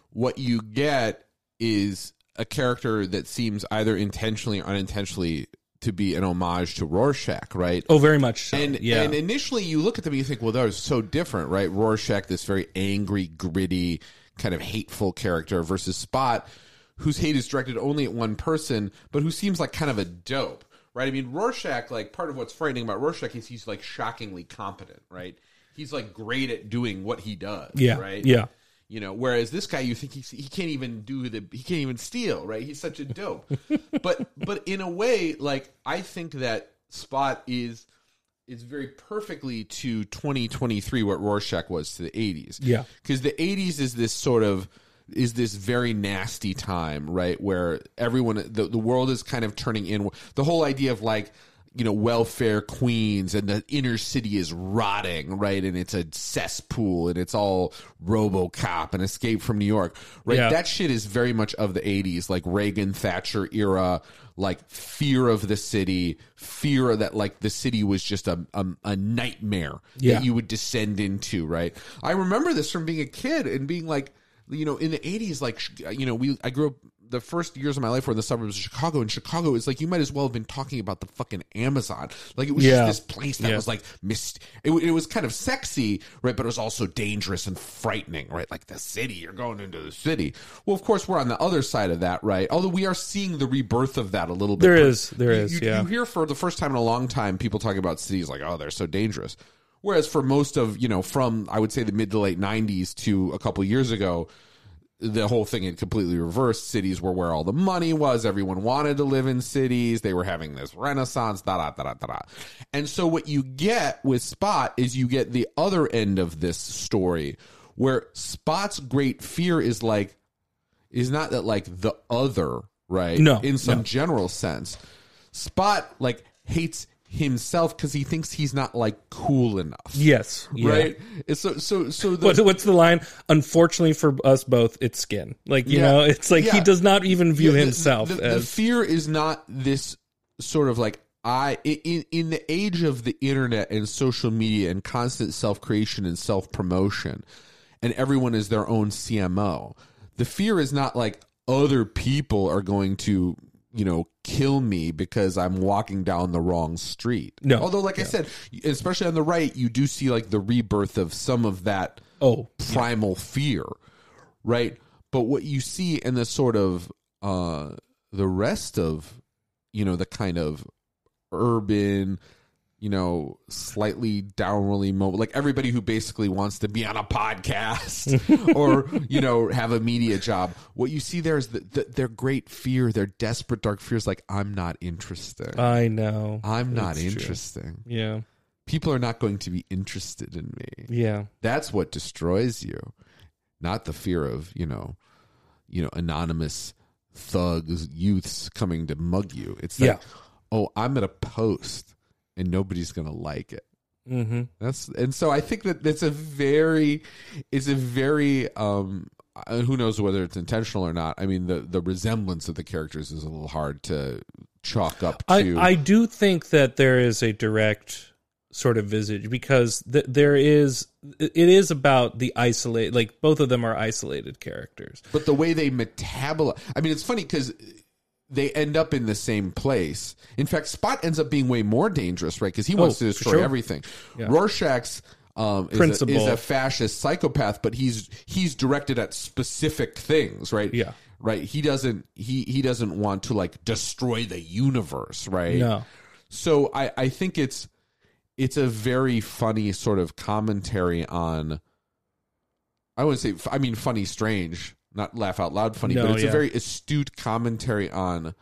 what you get is a character that seems either intentionally or unintentionally to be an homage to Rorschach, right? oh, very much so. and yeah, and initially you look at them and you think, well, they're so different, right? Rorschach, this very angry, gritty, kind of hateful character, versus Spot, whose hate is directed only at one person, but who seems like kind of a dope, right? I mean, Rorschach, like part of what's frightening about Rorschach is he's like shockingly competent, right? He's like great at doing what he does, yeah, right? yeah. You know, whereas this guy, you think he he can't even do the he can't even steal, right? He's such a dope. but but in a way, like I think that Spot is is very perfectly to 2023 what Rorschach was to the 80s. Yeah. because the 80s is this sort of is this very nasty time, right? Where everyone the the world is kind of turning in. The whole idea of like you know welfare queens and the inner city is rotting right and it's a cesspool and it's all robocop and escape from new york right Yeah. that shit is very much of the 80s like reagan thatcher era like fear of the city fear that like the city was just a, a, a nightmare Yeah. that you would descend into right i remember this from being a kid and being like you know in the 80s like you know we i grew up the first years of my life were in the suburbs of Chicago, and Chicago is like you might as well have been talking about the fucking Amazon. Like it was Yeah. just this place that Yeah. was like mist. It, it was kind of sexy, right? But it was also dangerous and frightening, right? Like the city, you're going into the city. Well, of course, we're on the other side of that, right? Although we are seeing the rebirth of that a little bit. There is, there you- is, you, yeah. You hear for the first time in a long time people talking about cities like, oh, they're so dangerous. Whereas for most of you know, from I would say the mid to late '90s to a couple years ago, the whole thing had completely reversed. Cities were where all the money was. Everyone wanted to live in cities. They were having this renaissance, da da da da da. And so what you get with Spot is you get the other end of this story, where Spot's great fear is like, is not that like the other, right? No, in some no. general sense. Spot like hates himself because he thinks he's not like cool enough. Yes. Yeah. Right. It's so so so the, What, what's the line? Unfortunately for us both, it's skin. Like you Yeah. know, it's like he does not even view Yeah, the- himself the, the as fear is not this sort of like I in in the age of the internet and social media and constant self creation and self promotion, and everyone is their own CMO. The fear is not like other people are going to you know kill me because I'm walking down the wrong street. No. although like I said, especially on the right, you do see like the rebirth of some of that oh primal fear, right? But what you see in the sort of uh the rest of you know the kind of urban you know slightly downwardly mobile like everybody who basically wants to be on a podcast or you know have a media job what you see there is that the, their great fear their desperate dark fears like i'm not interesting I know. i'm not It's true. interesting Yeah. people are not going to be interested in me Yeah. that's what destroys you, not the fear of you know, you know, anonymous thugs, youths coming to mug you. It's like, Yeah. oh, I'm gonna post and nobody's gonna like it. Mm-hmm. That's and so I think that it's a very, it's a very um. uh, Who knows whether it's intentional or not? I mean, the the resemblance of the characters is a little hard to chalk up I. I do think that there is a direct sort of visage because th- there is it is about the isolate like both of them are isolated characters but the way they metabolize i mean it's funny because they end up in the same place in fact spot ends up being way more dangerous right because he wants Oh, to destroy sure. everything Yeah. rorschach's um, is, a, Principle. is a fascist psychopath but he's he's directed at specific things right Yeah. right he doesn't he he doesn't want to like destroy the universe right no so I, I think it's it's a very funny sort of commentary on I wouldn't say I mean funny strange, not laugh out loud funny, No, but it's yeah. a very astute commentary on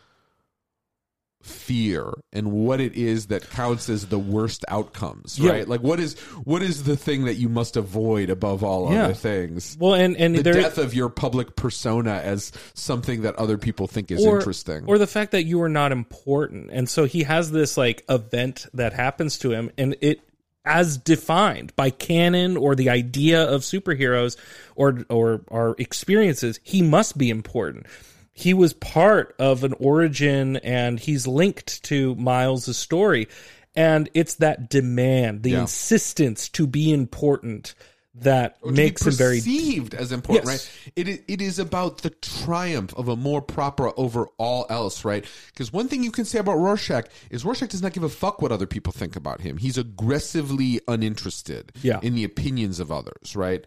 fear and what it is that counts as the worst outcomes, Yeah. right? Like what is what is the thing that you must avoid above all Yeah. other things? well and and The death of your public persona as something that other people think is or, interesting. or the fact that you are not important and so he has this like event that happens to him and it as defined by canon or the idea of superheroes or or our experiences he must be important he was part of an origin and he's linked to miles' story and it's that demand the Yeah. insistence to be important that makes him very perceived as important, Yes. right? It it is about the triumph of amour propre over all else, right? Because one thing you can say about Rorschach is Rorschach does not give a fuck what other people think about him. He's aggressively uninterested Yeah. in the opinions of others, right?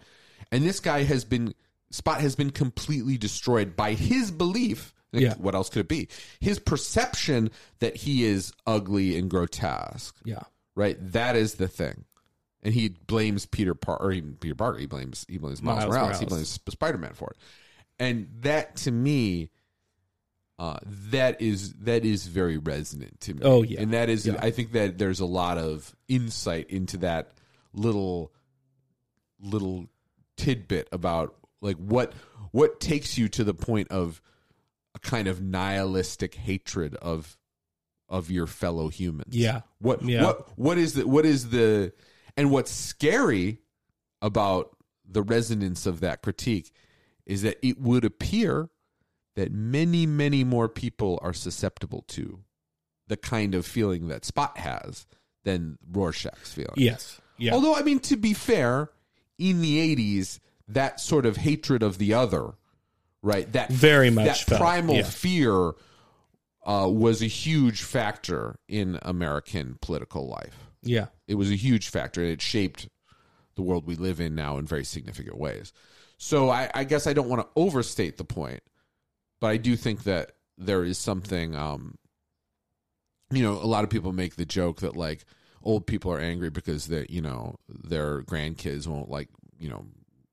And this guy has been Spot has been completely destroyed by his belief. Yeah. What else could it be? His perception that he is ugly and grotesque yeah right? That is the thing. And he blames Peter Parker, or even Peter Parker. He blames he blames Miles, Miles Morales. He blames Spider Man for it. And that to me, uh, that is that is very resonant to me. Oh, yeah. and that is Yeah. I think that there's a lot of insight into that little little tidbit about like what what takes you to the point of a kind of nihilistic hatred of of your fellow humans. Yeah. What Yeah. what what is the what is the and what's scary about the resonance of that critique is that it would appear that many many more people are susceptible to the kind of feeling that Spot has than Rorschach's feeling. yes yeah Although I mean to be fair, in the 80s that sort of hatred of the other, right? That Very much that felt, primal yeah. fear uh, was a huge factor in American political life. Yeah It was a huge factor, and it shaped the world we live in now in very significant ways. So I, I guess I don't want to overstate the point, but I do think that there is something. Um, you know, a lot of people make the joke that like old people are angry because that you know their grandkids won't like you know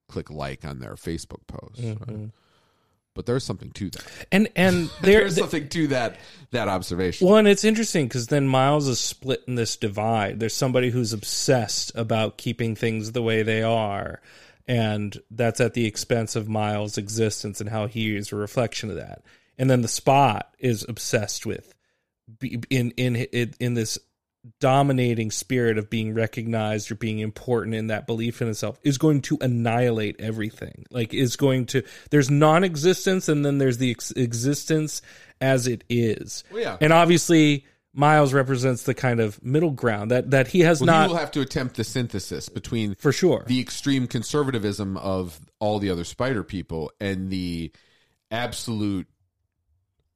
click like on their Facebook posts. right? But there's something to that. and and there There's something to that that observation. Well, and it's interesting because then Miles is split in this divide. There's somebody who's obsessed about keeping things the way they are, and that's at the expense of Miles' existence and how he is a reflection of that. And then the Spot is obsessed with be- in in in this dominating spirit of being recognized or being important in that belief in itself is going to annihilate everything. Like is going to there's non-existence and then there's the ex- existence as it is. Well, yeah. and obviously miles represents the kind of middle ground that that he has Well, not he will have to attempt the synthesis between for sure. the extreme conservatism of all the other spider people and the absolute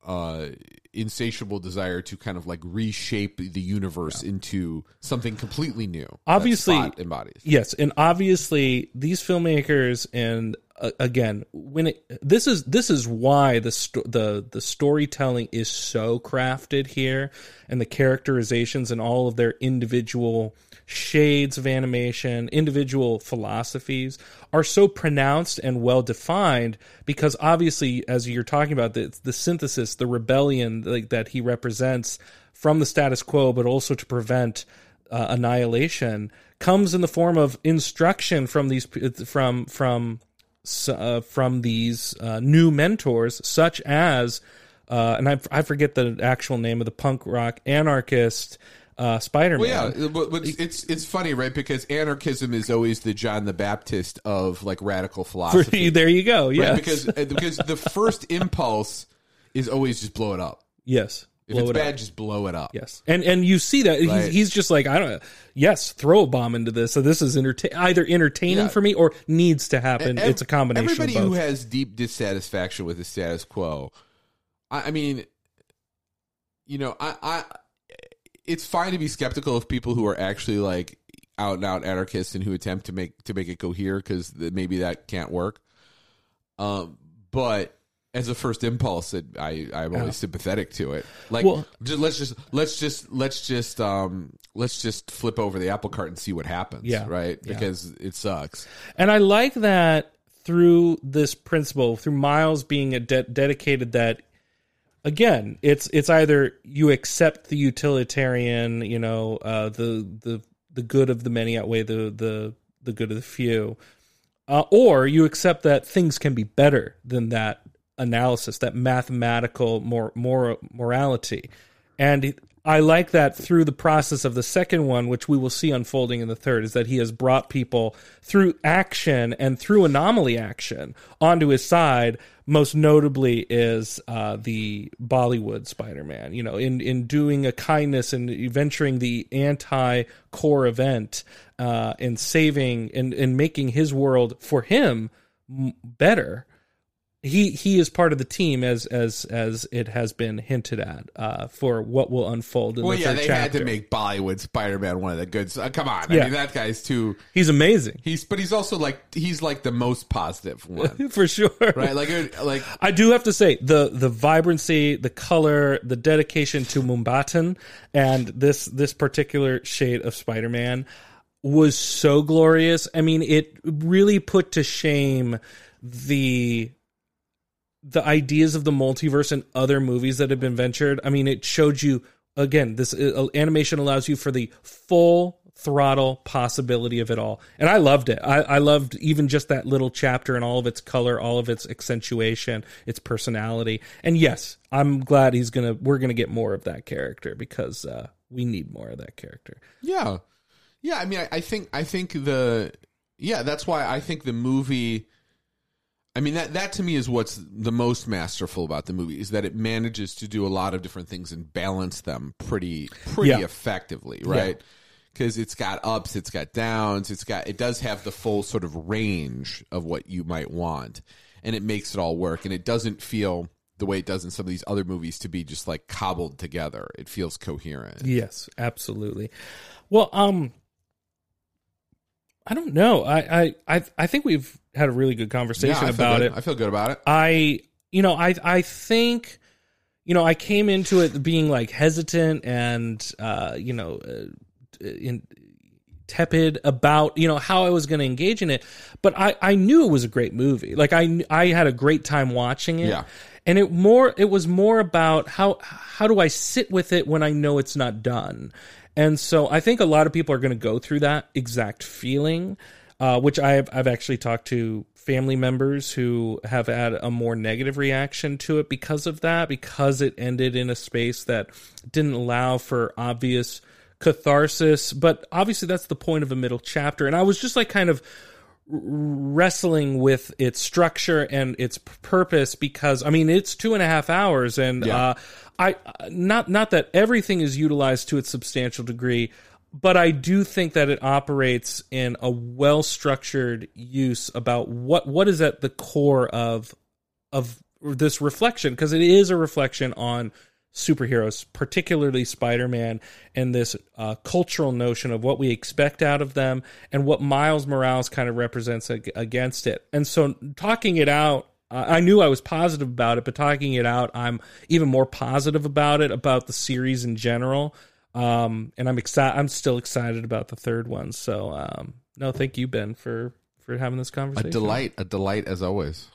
uh insatiable desire to kind of like reshape the universe into something completely new Obviously- embodies. Yes, and obviously these filmmakers and uh, again when it this is this is why the sto- the the storytelling is so crafted here and the characterizations and all of their individual shades of animation, individual philosophies are so pronounced and well defined because obviously as you're talking about the the synthesis, the rebellion like that he represents from the status quo but also to prevent uh, annihilation comes in the form of instruction from these from from uh, from these uh, new mentors, such as uh, and I, I forget the actual name of the punk rock anarchist uh, Spider Man. well yeah but, but it's it's funny right because anarchism is always the john the baptist of like radical philosophy there you go. right? Because uh, because the first impulse is always just blow it up yes, if Blow it's it up. bad just blow it up Yes, and and you see that Right. he's, he's just like I don't. Yes, throw a bomb into this. So this is either entertaining Yeah. for me or needs to happen. It's a combination. Everybody of both. who has deep dissatisfaction with the status quo, I, I mean, you know, I, I, it's fine to be skeptical of people who are actually like out and out anarchists and who attempt to make to make it cohere because maybe that can't work. Um, but as a first impulse, it, I I'm always sympathetic to it. Like, Well- just, let's just let's just let's just um let's just flip over the apple cart and see what happens. Yeah. right. Yeah. Because it sucks. And I like that through this principle, through Miles being a de- dedicated that again, it's it's either you accept the utilitarian, you know, uh, the the the good of the many outweigh the the the good of the few, uh, or you accept that things can be better than that analysis, that mathematical mor- mor- morality, and I like that through the process of the second one, which we will see unfolding in the third, is that he has brought people through action and through anomaly action onto his side. Most notably is uh, the Bollywood Spider-Man. You know, in in doing a kindness and venturing the anti-core event uh, and saving and and making his world for him better he he is part of the team as as as it has been hinted at uh, for what will unfold in Well, the yeah, they chapter. had to make Bollywood Spider-Man one of the good. Uh, come on, I Yeah. mean that guy's too. He's amazing He's but he's also like he's like the most positive one, for sure. right? Like it- like I do have to say the the vibrancy, the color, the dedication to Mumbattan, and this this particular shade of Spider Man was so glorious. I mean, it really put to shame the the ideas of the multiverse and other movies that have been ventured. I mean, it showed you again. This uh, animation allows you for the full throttle possibility of it all, and I loved it. I, I loved even just that little chapter and all of its color, all of its accentuation, its personality. And yes, I'm glad he's gonna. We're gonna get more of that character because uh, we need more of that character. yeah, yeah. I mean, I, I think I think the yeah. That's why I think the movie. I mean that that to me is what's the most masterful about the movie is that it manages to do a lot of different things and balance them pretty pretty Yeah. effectively, right? Because it's got ups, it's got downs, it's got it does have the full sort of range of what you might want, and it makes it all work, and it doesn't feel the way it does in some of these other movies to be just like cobbled together. It feels coherent. Yes, absolutely. Well, um, I don't know. I I I, I think we've had a really good conversation feel about it. I feel good about it. I you know I I think you know I came into it being like hesitant and uh you know uh, in tepid about you know how I was going to engage in it but I I knew it was a great movie like I I had a great time watching it Yeah. and it more it was more about how how do I sit with it when I know it's not done and so I think a lot of people are going to go through that exact feeling uh, which I've I've actually talked to family members who have had a more negative reaction to it because of that, because it ended in a space that didn't allow for obvious catharsis. But obviously, that's the point of a middle chapter. And I was just like kind of wrestling with its structure and its purpose because I mean it's two and a half hours and Yeah. uh, I not not that everything is utilized to its substantial degree, but I do think that it operates in a well structured use about what what is at the core of of this reflection because it is a reflection on superheroes, particularly Spider Man, and this uh, cultural notion of what we expect out of them and what Miles Morales kind of represents ag- against it. And so, talking it out, uh, I knew I was positive about it, but talking it out, I'm even more positive about it, about the series in general. Um, and I'm excited. I'm still excited about the third one. So, um, no, thank you, Ben, for for having this conversation. A delight, a delight as always.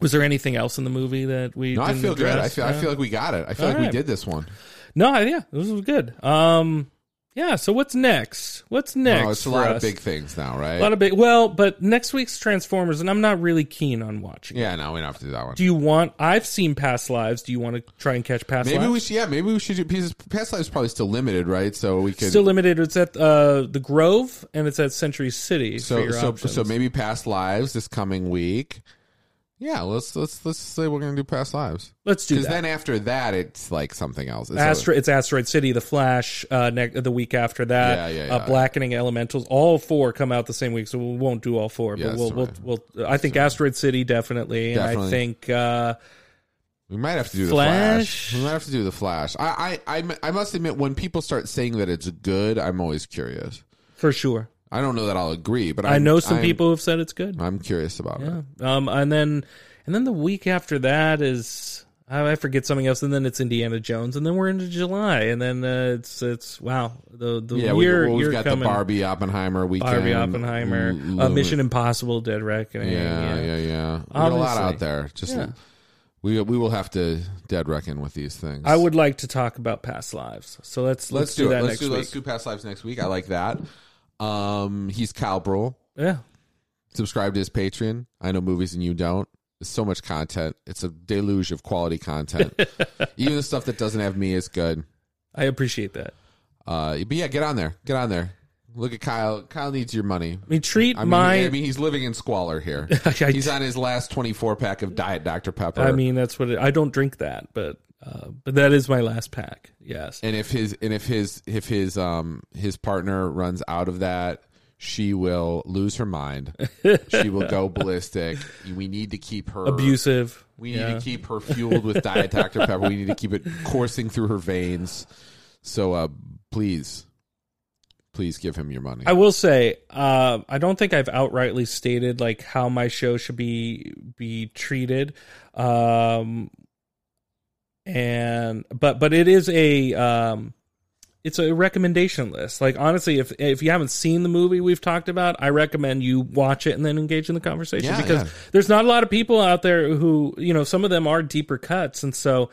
Was there anything else in the movie that we? No, I feel good. I address? feel, I feel like we got it. I feel All like we did this one. No, yeah, this was good. Um, yeah. So what's next? What's next? Oh, it's a lot us? of big things now, right? a lot of big. Well, but next week's Transformers, and I'm not really keen on watching. it. yeah, no, we don't have to do that one. Do you want? I've seen Past Lives. Do you want to try and catch Past Lives? maybe Lives? we should. Yeah, maybe we should do. Past Lives is probably still limited, right? So we could. Still limited. It's at uh, the Grove and it's at Century City. for so so options. so maybe past lives this coming week. Yeah, let's let's let's say we're gonna do past lives let's do because that. then after that it's like something else. It's Astro, it's Asteroid City, The Flash. Uh, ne- the week after that, Yeah, yeah, Uh, yeah. Blackening Elementals. All four come out the same week, so we won't do all four. But we'll, we'll, we'll. I think Asteroid City definitely, and I think uh, we might have to do the Flash? flash. We might have to do the flash. I, I I I must admit when people start saying that it's good, I'm always curious. for sure. I don't know that I'll agree, but i I'm, know some I'm- people who've said it's good. I'm curious about Yeah. it. Um. And then, and then the week after that is I I forget something else, and then it's Indiana Jones, and then we're into July, and then uh, it's it's wow the the Yeah, we, year we've you're got coming. the Barbie Oppenheimer weekend. Barbie Oppenheimer, L- uh, Mission Impossible, Dead Reckoning. Yeah, yeah, yeah. We got a lot out there. Just Yeah. we we will have to dead reckon with these things. I would like to talk about past lives, so let's let's, let's, do, do, that. Let's next do week. let's do past lives next week. I like that. Um, he's Kyle Brule. Yeah, Subscribe to his Patreon. I know movies and you don't. There's so much content. It's a deluge of quality content. Even the stuff that doesn't have me is good. I appreciate that. Uh, but yeah, get on there. Get on there. Look at Kyle. Kyle needs your money. I mean, treat I mean, my. I mean, he's living in squalor here. I- he's on his last 24 pack of Diet Dr Pepper. I mean, that's what it, I don't drink that, but uh, but that is my last pack. Yes. and if his and if his if his um his partner runs out of that she will lose her mind she will go ballistic we need to keep her Abusive. we need yeah. to keep her fueled with diet dr pepper we need to keep it coursing through her veins so uh please please give him your money I will say, uh, I don't think I've outrightly stated like how my show should be be treated. Um, and but but it is a um, it's a recommendation list. Like honestly, if if you haven't seen the movie we've talked about, I recommend you watch it and then engage in the conversation Yeah, because yeah. there's not a lot of people out there who you know some of them are deeper cuts, and so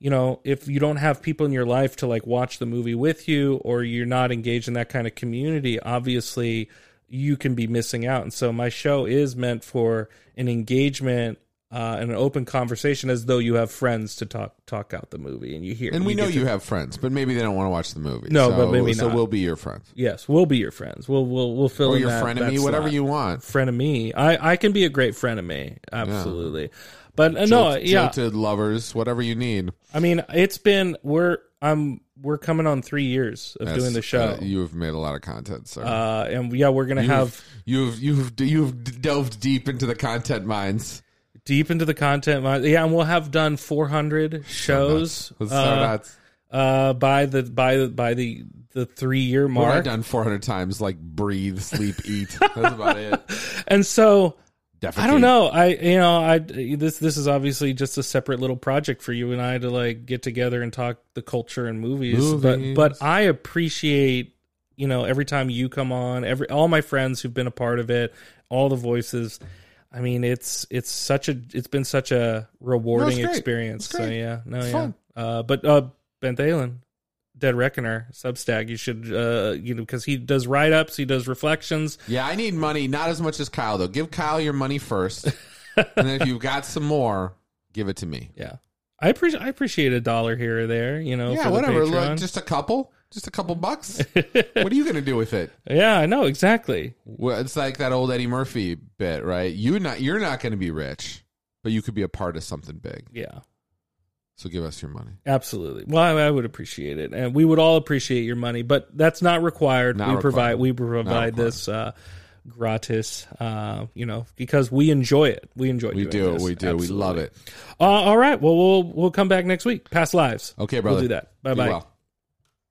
you know if you don't have people in your life to like watch the movie with you or you're not engaged in that kind of community, obviously you can be missing out. And so my show is meant for an engagement. Uh, and an open conversation as though you have friends to talk talk out the movie and you hear and we know get you to- have friends but maybe they don't want to watch the movie No, so, but maybe so not. we'll be your friends Yes, we'll be your friends. We'll we'll we'll fill or in your that, friend of that me whatever you want friend of me. I I can be a great friend of me. Absolutely. But uh, no, Jilted- yeah. jilted lovers whatever you need I mean, it's been we're I'm we're coming on 3 years of doing the show. uh, you have made a lot of content sir Uh, and yeah, we're going to have You've you've you've delved deep into the content mines. Deep into the content. Yeah, and we'll have done 400 shows Let's uh, uh, by the by the by the the 3 year What have I mark. done 400 times? Like breathe, sleep, eat. That's about it. And so Defecate. I don't know. I you know I this this is obviously just a separate little project for you and I to like get together and talk the culture and movies. Movies. But but I appreciate you know every time you come on, every all my friends who've been a part of it, all the voices. I mean, it's it's such a it's been such a rewarding great. experience. So yeah, no, It's yeah. fun. Uh, but uh, Ben Thalen, Dead Reckoner Substack. You should, uh, you know, because he does write ups, he does reflections. Yeah, I need money, not as much as Kyle though. Give Kyle your money first, and then if you've got some more, give it to me. Yeah, I appreciate I appreciate a dollar here or there. You know, Yeah, for whatever. Patreon. Look, just a couple, just a couple bucks. what are you gonna do with it? yeah, I know exactly. Well, it's like that old Eddie Murphy bit, right? You not you're not going to be rich, but you could be a part of something big. Yeah. So give us your money. Absolutely. Well, I, I would appreciate it, and we would all appreciate your money, but that's not required. Not we required. provide we provide this uh, gratis, uh, you know, because we enjoy it. We enjoy. We doing do, this. we do, we love it. Uh, all right. Well, we'll we'll come back next week. Past lives. Okay, brother. We'll do that. Bye bye. well.